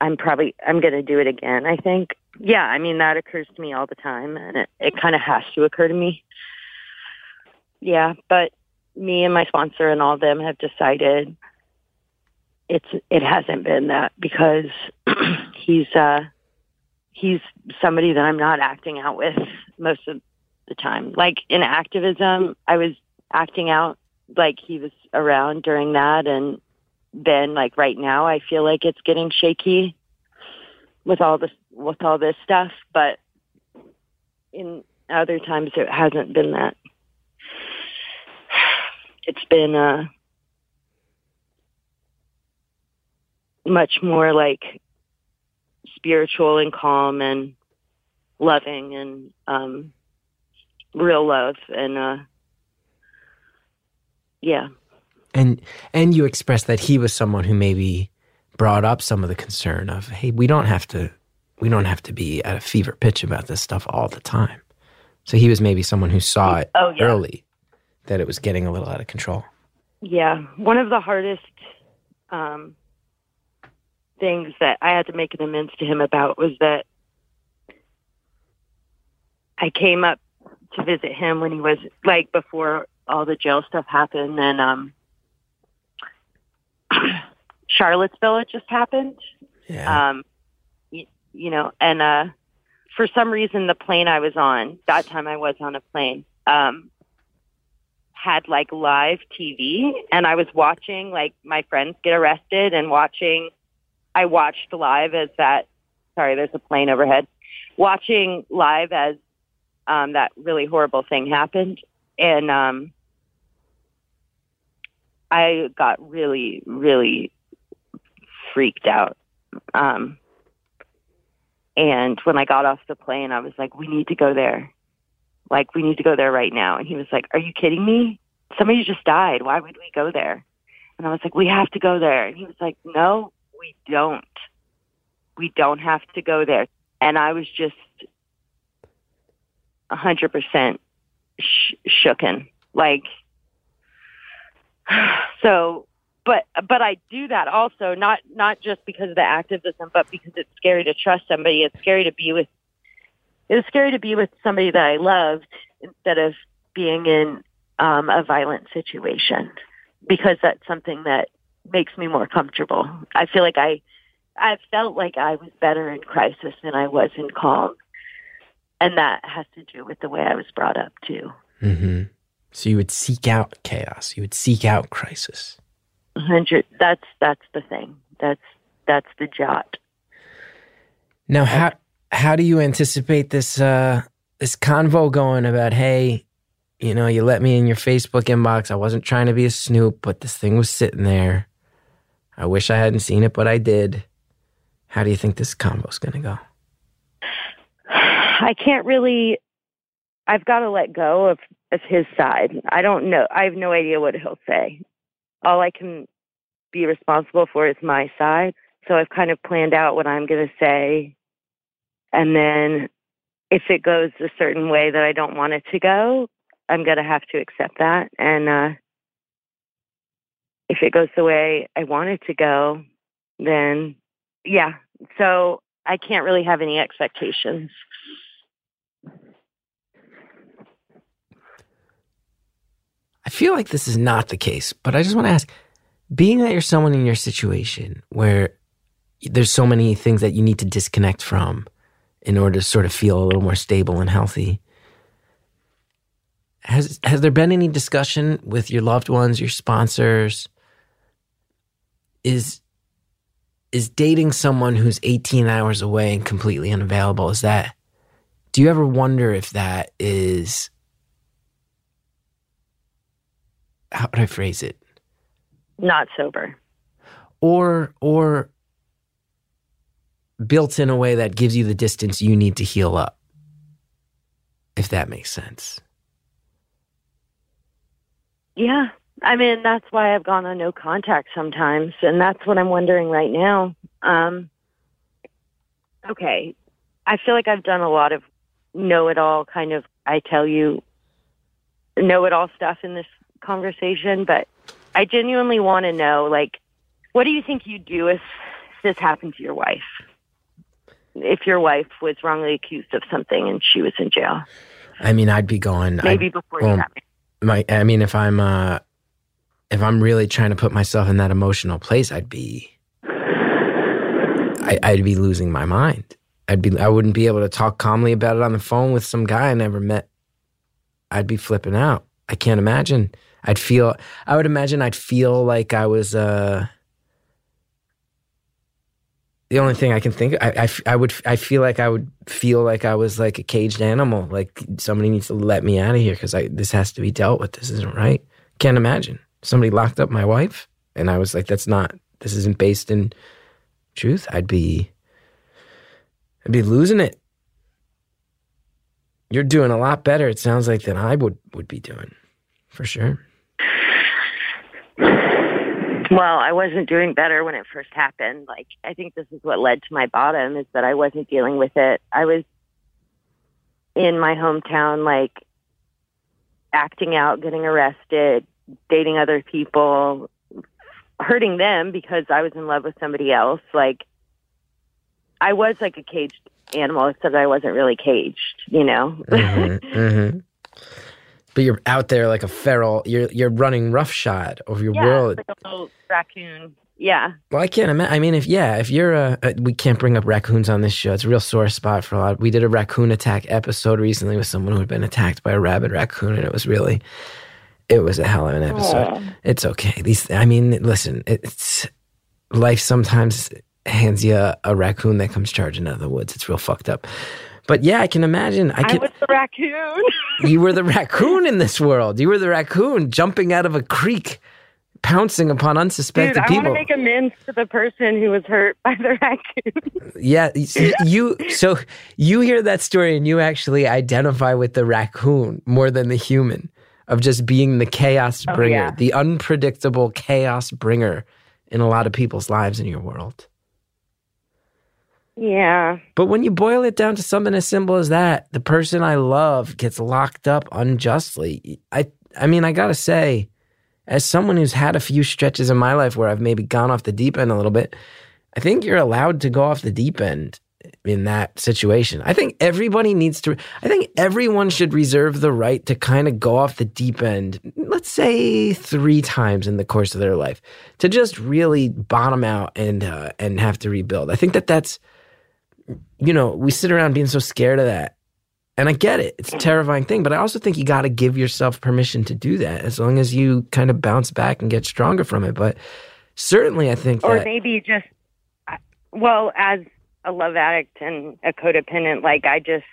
I'm probably, I'm going to do it again, I think yeah, I mean that occurs to me all the time, and it, it kind of has to occur to me. Yeah, but me and my sponsor and all of them have decided it's it hasn't been that because [clears throat] he's uh he's somebody that I'm not acting out with most of the time. Like in activism, I was acting out like he was around during that, and then like right now, I feel like it's getting shaky with all this with all this stuff, but in other times it hasn't been that. It's been uh, much more like spiritual and calm and loving and um, real love and uh, yeah. And and you expressed that he was someone who maybe brought up some of the concern of, hey, we don't have to we don't have to be at a fever pitch about this stuff all the time. So he was maybe someone who saw it Oh, yeah. early that it was getting a little out of control. Yeah, one of the hardest um, things that I had to make an amends to him about was that I came up to visit him when he was like before all the jail stuff happened, and um, [clears throat] Charlottesville had just happened. Yeah. Um, you, you know, and uh, for some reason, the plane I was on that time I was on a plane um, had like live TV, and I was watching like my friends get arrested and watching. I watched live as that. Sorry, there's a plane overhead. Watching live as um, that really horrible thing happened, and um, I got really, really freaked out. Um, and when I got off the plane, I was like, we need to go there. Like, we need to go there right now. And he was like, are you kidding me? Somebody just died. Why would we go there? And I was like, we have to go there. And he was like, no, we don't. We don't have to go there. And I was just a hundred percent sh- shooken. Like, [sighs] so but but I do that also not not just because of the activism, but because it's scary to trust somebody. It's scary to be with. It was scary to be with somebody that I loved instead of being in um, a violent situation because that's something that makes me more comfortable. I feel like I I felt like I was better in crisis than I was in calm, and that has to do with the way I was brought up too. hmm So you would seek out chaos. You would seek out crisis. Hundred. That's that's the thing. That's that's the jot. Now, how how do you anticipate this uh, this convo going about? Hey, you know, you let me in your Facebook inbox. I wasn't trying to be a snoop, but this thing was sitting there. I wish I hadn't seen it, but I did. How do you think this convo's going to go? I can't really. I've got to let go of of his side. I don't know. I have no idea what he'll say. All I can be responsible for is my side. So I've kind of planned out what I'm going to say, and then if it goes a certain way that I don't want it to go, I'm going to have to accept that. And uh, if it goes the way I want it to go, then yeah. So I can't really have any expectations. I feel like this is not the case, but I just want to ask being that you're someone in your situation where there's so many things that you need to disconnect from in order to sort of feel a little more stable and healthy. Has has there been any discussion with your loved ones, your sponsors? Is is dating someone who's 18 hours away and completely unavailable is that do you ever wonder if that is how would I phrase it? Not sober. Or or built in a way that gives you the distance you need to heal up. If that makes sense. Yeah. I mean, that's why I've gone on no contact sometimes. And that's what I'm wondering right now. Um, okay. I feel like I've done a lot of know it all kind of, I tell you, know it all stuff in this conversation, but I genuinely want to know, like, what do you think you'd do if this happened to your wife? If your wife was wrongly accused of something and she was in jail, I mean, I'd be going maybe I'd- before well, you got my. I mean if I'm uh if I'm really trying to put myself in that emotional place, I'd be I, I'd be losing my mind. I'd be I wouldn't be able to talk calmly about it on the phone with some guy I never met. I'd be flipping out. I can't imagine. I'd feel I would imagine I'd feel like I was uh the only thing I can think I, I, I would I feel like I would feel like I was like a caged animal like somebody needs to let me out of here because I this has to be dealt with. This isn't right. Can't imagine. Somebody locked up my wife and I was like that's not this isn't based in truth. I'd be I'd be losing it. You're doing a lot better it sounds like than I would would be doing for sure [laughs] Well, I wasn't doing better when it first happened. Like, I think this is what led to my bottom is that I wasn't dealing with it. I was, in my hometown, like acting out, getting arrested, dating other people, hurting them because I was in love with somebody else. Like I was like a caged animal, except I wasn't really caged, you know. Mhm, mhm. But you're out there like a feral. You're you're running roughshod over your yeah, world. like a little raccoon. Yeah. Well, I can't imagine. I mean, if yeah, if you're a, a, we can't bring up raccoons on this show. It's a real sore spot for a lot. We did a raccoon attack episode recently with someone who had been attacked by a rabid raccoon, and it was really, it was a hell of an episode. It's okay. These, I mean, listen, it's life sometimes hands you a, a raccoon that comes charging out of the woods. It's real fucked up. But yeah, I can imagine. I I, can. was the raccoon. [laughs] you were the raccoon in this world. You were the raccoon jumping out of a creek, pouncing upon unsuspected Dude, I want to make amends to the person who was hurt by the raccoon. Yeah, you, you so you hear that story and you actually identify with the raccoon more than the human of just being the chaos Oh, bringer, yeah. the unpredictable chaos bringer in a lot of people's lives in your world. Yeah. But when you boil it down to something as simple as that, the person I love gets locked up unjustly. I I mean, I got to say as someone who's had a few stretches in my life where I've maybe gone off the deep end a little bit, I think you're allowed to go off the deep end in that situation. I think everybody needs to I think everyone should reserve the right to kind of go off the deep end, let's say 3 times in the course of their life to just really bottom out and uh, and have to rebuild. I think that that's you know, we sit around being so scared of that. And I get it. It's a terrifying thing, but I also think you got to give yourself permission to do that as long as you kind of bounce back and get stronger from it. But certainly I think Or that maybe just, uh, well, as a love addict and a codependent, like I just,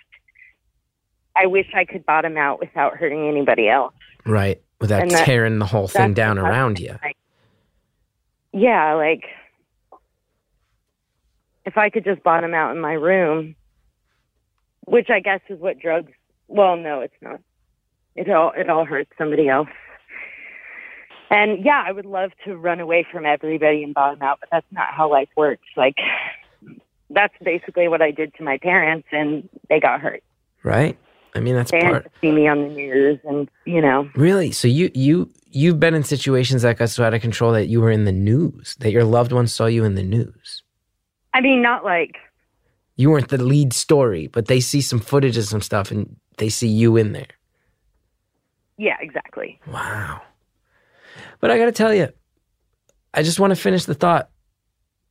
I wish I could bottom out without hurting anybody else. right, without and that- tearing the whole thing down around you. Yeah, like if I could just bottom out in my room, which I guess is what drugs. Well, no, it's not. It all it all hurts somebody else. And yeah, I would love to run away from everybody and bottom out, but that's not how life works. Like that's basically what I did to my parents, and they got hurt. Right? I mean, that's They had to see me on the news, and you know, Really? So you you you've been in situations that got so out of control that you were in the news, that your loved ones saw you in the news. I mean, not like You weren't the lead story, but they see some footage of some stuff and they see you in there. yeah, exactly. Wow. But I got to tell you, I just want to finish the thought.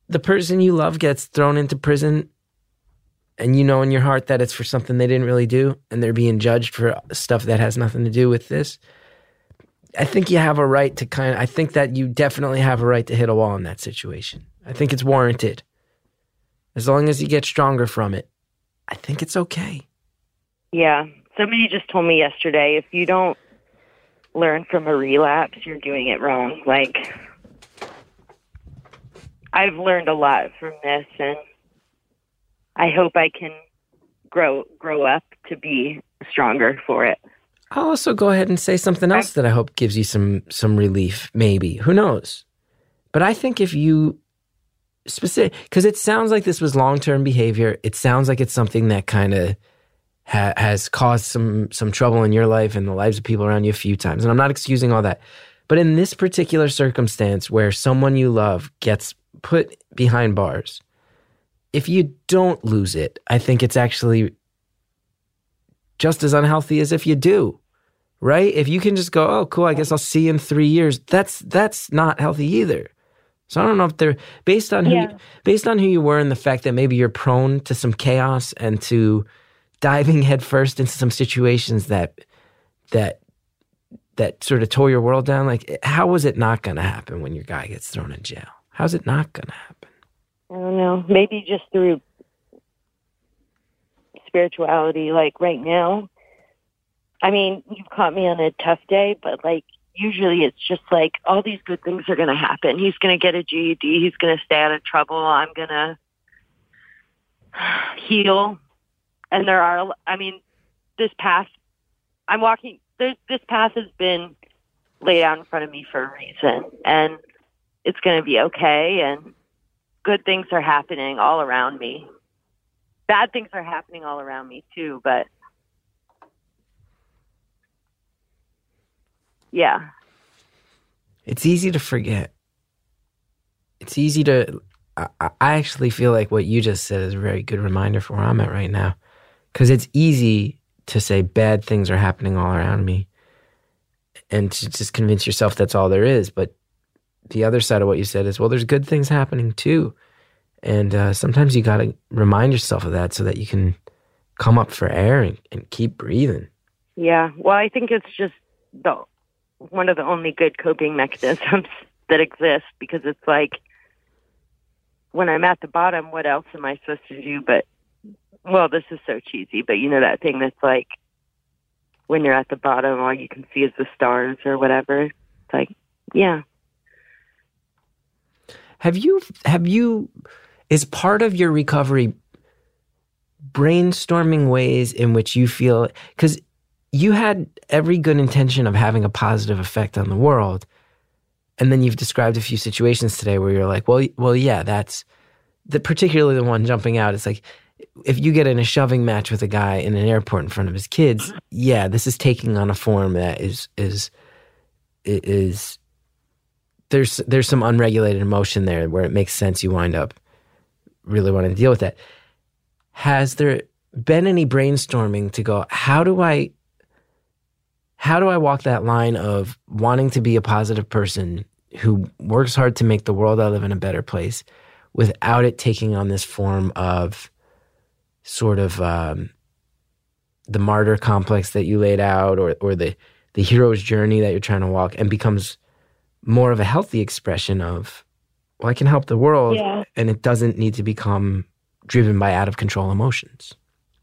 The person you love gets thrown into prison, and you know in your heart that it's for something they didn't really do, and they're being judged for stuff that has nothing to do with this. I think you have a right to kind of, I think that you definitely have a right to hit a wall in that situation. I think it's warranted. As long as you get stronger from it, I think it's okay. Yeah. Somebody just told me yesterday if you don't learn from a relapse, you're doing it wrong. Like, I've learned a lot from this, and I hope I can grow grow up to be stronger for it. I'll also go ahead and say something else that I hope gives you some some relief. Maybe who knows? But I think if you specific, because it sounds like this was long term behavior. It sounds like it's something that kind of ha- has caused some some trouble in your life and the lives of people around you a few times. And I'm not excusing all that, but in this particular circumstance where someone you love gets put behind bars, if you don't lose it, I think it's actually just as unhealthy as if you do right if you can just go oh cool i guess i'll see you in three years that's that's not healthy either so i don't know if they're based on who Yeah. based on who you were and the fact that maybe you're prone to some chaos and to diving [laughs] headfirst into some situations that that that sort of tore your world down like how was it not going to happen when your guy gets thrown in jail how's it not going to happen I don't know. Maybe just through spirituality. Like right now, I mean, you've caught me on a tough day, but like usually it's just like all these good things are going to happen. He's going to get a GED. He's going to stay out of trouble. I'm going [sighs] to heal. And there are, I mean, this path, I'm walking, this, this path has been laid out in front of me for a reason. And it's going to be okay. And good things are happening all around me. Bad things are happening all around me too, but Yeah. It's easy to forget. It's easy to. I, I actually feel like what you just said is a very good reminder for where I'm at right now. Because it's easy to say bad things are happening all around me and to just convince yourself that's all there is. But the other side of what you said is, well, there's good things happening too. And uh, sometimes you got to remind yourself of that so that you can come up for air and, and keep breathing. Yeah. Well, I think it's just the one of the only good coping mechanisms [laughs] that exist because it's like when I'm at the bottom, what else am I supposed to do? But well, this is so cheesy, but you know that thing that's like when you're at the bottom, all you can see is the stars or whatever. It's like, yeah. Have you have you is part of your recovery brainstorming ways in which you feel cuz you had every good intention of having a positive effect on the world and then you've described a few situations today where you're like, well well yeah, that's the particularly the one jumping out it's like if you get in a shoving match with a guy in an airport in front of his kids, yeah, this is taking on a form that is is is there's there's some unregulated emotion there where it makes sense you wind up really wanting to deal with that. Has there been any brainstorming to go, how do I how do I walk that line of wanting to be a positive person who works hard to make the world I live in a better place without it taking on this form of sort of um, the martyr complex that you laid out or or the the hero's journey that you're trying to walk and becomes more of a healthy expression of well I can help the world Yeah. and it doesn't need to become driven by out of control emotions.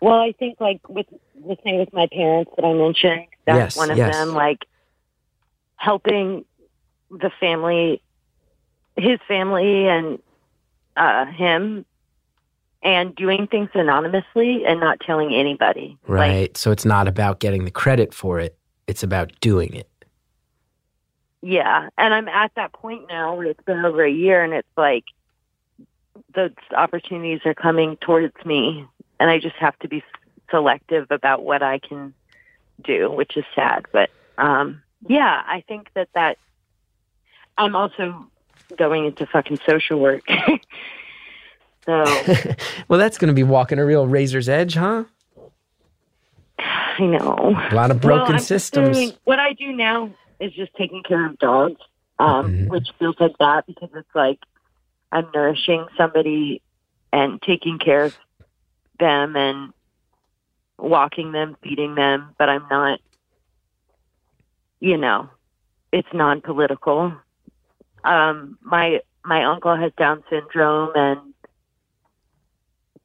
Well, I think like with the thing with my parents that I mentioned, that's Yes, one of yes. them. Like helping the family, his family, and uh, him, and doing things anonymously and not telling anybody. Right. Like, so it's not about getting the credit for it. It's about doing it. yeah, and I'm at that point now where it's been over a year, and it's like those opportunities are coming towards me, and I just have to be selective about what I can do, which is sad. But um, yeah, I think that that I'm also going into fucking social work. [laughs] so [laughs] well, that's going to be walking a real razor's edge, huh? I know. A lot of broken I'm systems. doing- what I do now is just taking care of dogs, um, Mhm. which feels like that because it's like I'm nourishing somebody and taking care of them and walking them, feeding them, but I'm not, you know, it's non-political. Um, my my uncle has Down syndrome and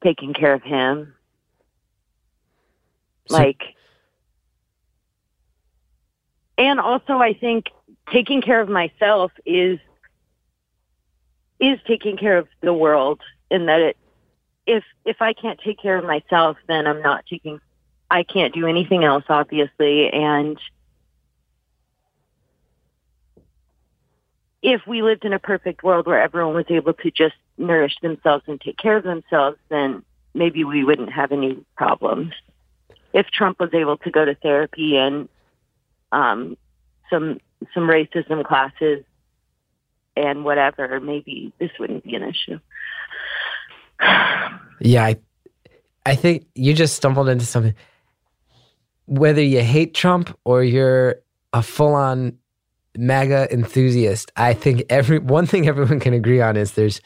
taking care of him, So- like and also I think taking care of myself is is taking care of the world in that it if if I can't take care of myself then I'm not taking I can't do anything else obviously and if we lived in a perfect world where everyone was able to just nourish themselves and take care of themselves then maybe we wouldn't have any problems if Trump was able to go to therapy and um, some some racism classes and whatever, maybe this wouldn't be an issue. [sighs] Yeah, I, I think you just stumbled into something. Whether you hate Trump or you're a full-on MAGA enthusiast, I think every [laughs] one thing everyone can agree on is there's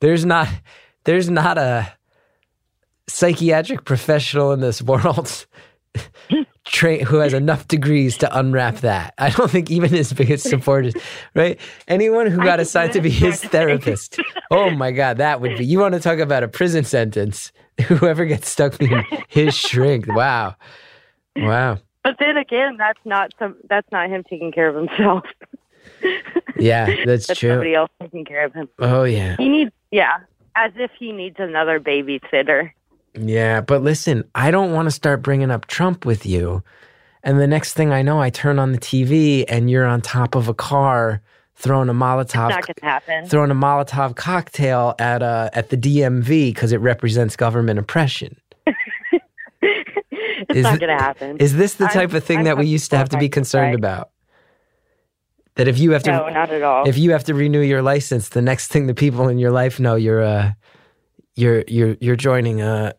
there's not there's not a psychiatric professional in this world [laughs] tra- who has enough degrees to unwrap that. I don't think even his biggest supporters, right? Anyone who got assigned to be his [laughs] therapist. Oh my God, that would be. You want to talk about a prison sentence? Whoever gets stuck being his shrink. Wow. Wow. But then again, that's not some that's not him taking care of himself. [laughs] Yeah, that's, That's true. somebody else taking care of him. Oh, yeah. He needs yeah, as if he needs another babysitter. Yeah, but listen, I don't want to start bringing up Trump with you. And the next thing I know, I turn on the TV and you're on top of a car throwing a Molotov Not gonna happen. throwing a Molotov cocktail at uh at the DMV because it represents government oppression. It's Is not gonna happen. Is this the I'm- type of thing I'm that we used to have to be concerned say. about? That if you have to No, not at all. if you have to renew your license, the next thing the people in your life know you're uh you're you're you're joining a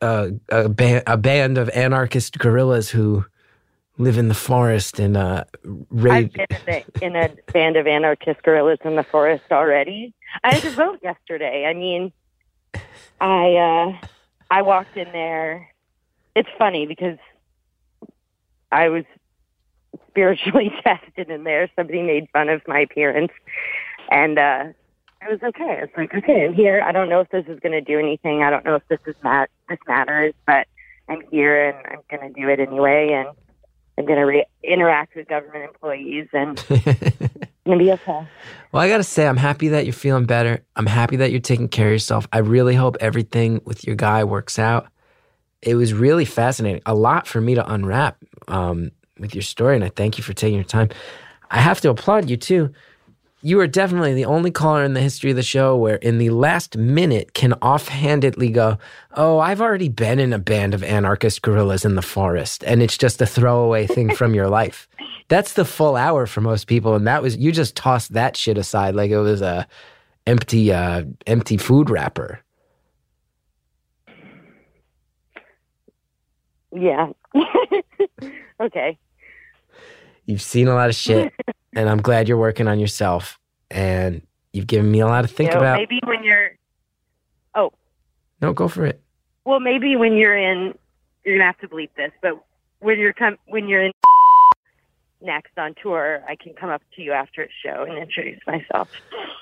a a, ba- a band of anarchist guerrillas who live in the forest and uh I've been in, the, in a band of anarchist guerrillas in the forest already. I had to vote yesterday. I mean, I uh, I walked in there. It's funny because I was spiritually [laughs] tested in there. Somebody made fun of my appearance, and uh, I was okay. It's like okay, I'm here. I don't know if this is going to do anything. I don't know if this is mat- this matters, but I'm here and I'm going to do it anyway. And I'm going to re- interact with government employees and [laughs] going to be okay. Well, I got to say, I'm happy that you're feeling better. I'm happy that you're taking care of yourself. I really hope everything with your guy works out. It was really fascinating. A lot for me to unwrap um, with your story, and I thank you for taking your time. I have to applaud you, too. You are definitely the only caller in the history of the show where, in the last minute, can offhandedly go, Oh, I've already been in a band of anarchist guerrillas in the forest, and it's just a throwaway thing from your life. That's the full hour for most people, and that was you just tossed that shit aside like it was a empty, uh, empty food wrapper. Yeah. [laughs] okay. You've seen a lot of shit, [laughs] and I'm glad you're working on yourself, and you've given me a lot to think You know, about. Maybe when you're, Oh. No, go for it. well, maybe when you're in, you're gonna have to bleep this, but when you're com- when you're in next on tour, I can come up to you after a show and introduce myself.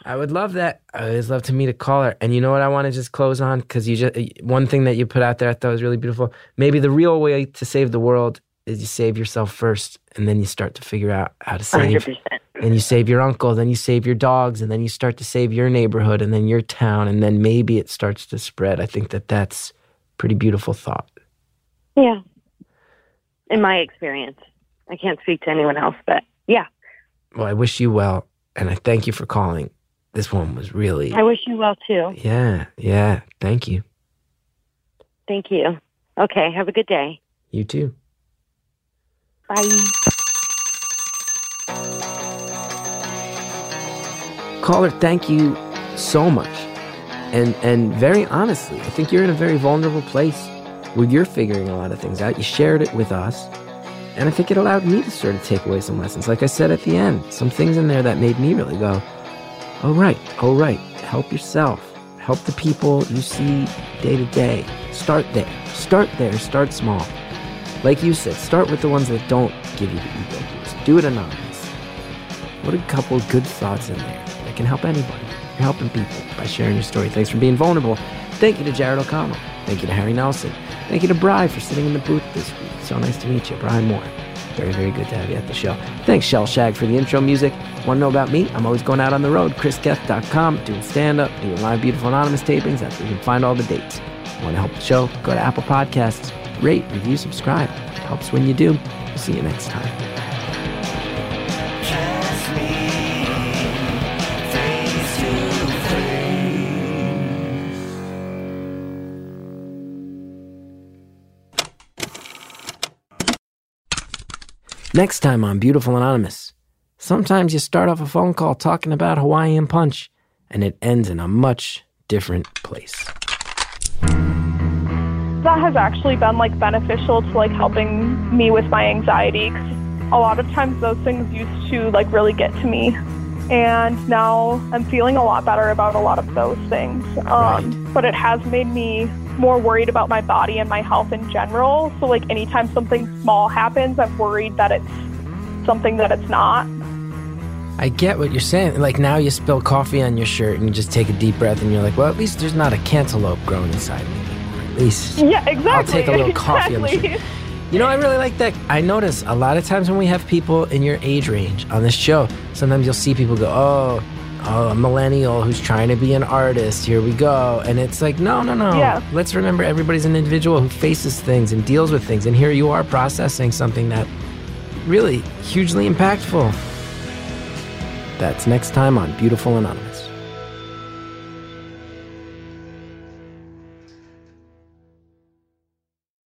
I would love that. I always love to meet a caller. And you know what I want to just close on because you just one thing that you put out there I thought was really beautiful. Maybe the real way to save the world is you save yourself first, and then you start to figure out how to save. percent. Then you save your uncle, then you save your dogs, and then you start to save your neighborhood, and then your town, and then maybe it starts to spread. I think that that's pretty beautiful thought. Yeah. In my experience, I can't speak to anyone else, but yeah, Well, I wish you well, and I thank you for calling. This one was really, I wish you well too. yeah, yeah. Thank you. Thank you. Okay. Have a good day. You too. Bye. Caller, thank you so much. And and very honestly, I think you're in a very vulnerable place where you're figuring a lot of things out. You shared it with us. And I think it allowed me to sort of take away some lessons. Like I said at the end, some things in there that made me really go, oh, right, oh, right. Help yourself. Help the people you see day to day. Start there. Start there. Start small. Like you said, start with the ones that don't give you the ego boost. Do it anonymous. What a couple good thoughts in there that can help anybody. You're helping people by sharing your story. Thanks for being vulnerable. Thank you to Jared O'Connell. Thank you to Harry Nelson. Thank you to Bry for sitting in the booth this week. So nice to meet you, Brian Moore. Very, very good to have you at the show. Thanks, Shellshag, for the intro music. Want to know about me? I'm always going out on the road. chrisgethard.com, doing stand up, doing live Beautiful Anonymous tapings. That's where you can find all the dates. Want to help the show? Go to Apple Podcasts, rate, review, subscribe. It helps when you do. We'll see you next time. Next time on Beautiful Anonymous. Sometimes you start off a phone call talking about Hawaiian Punch, and it ends in a much different place. that has actually been like beneficial to like helping me with my anxiety. Cause a lot of times those things used to like really get to me and now i'm feeling a lot better about a lot of those things um, but it has made me more worried about my body and my health in general so like anytime something small happens i'm worried that it's something that it's not I get what you're saying. Like now you spill coffee on your shirt and you just take a deep breath and you're like, well, at least there's not a cantaloupe growing inside me anymore. At least. yeah exactly I'll take a little coffee on the exactly. shirt. You know, I really like that. I notice a lot of times when we have people in your age range on this show, sometimes you'll see people go, oh, oh, a millennial who's trying to be an artist. Here we go. And it's like, no, no, no. Yeah. Let's remember everybody's an individual who faces things and deals with things. And here you are processing something that really hugely impactful. That's next time on Beautiful Anonymous.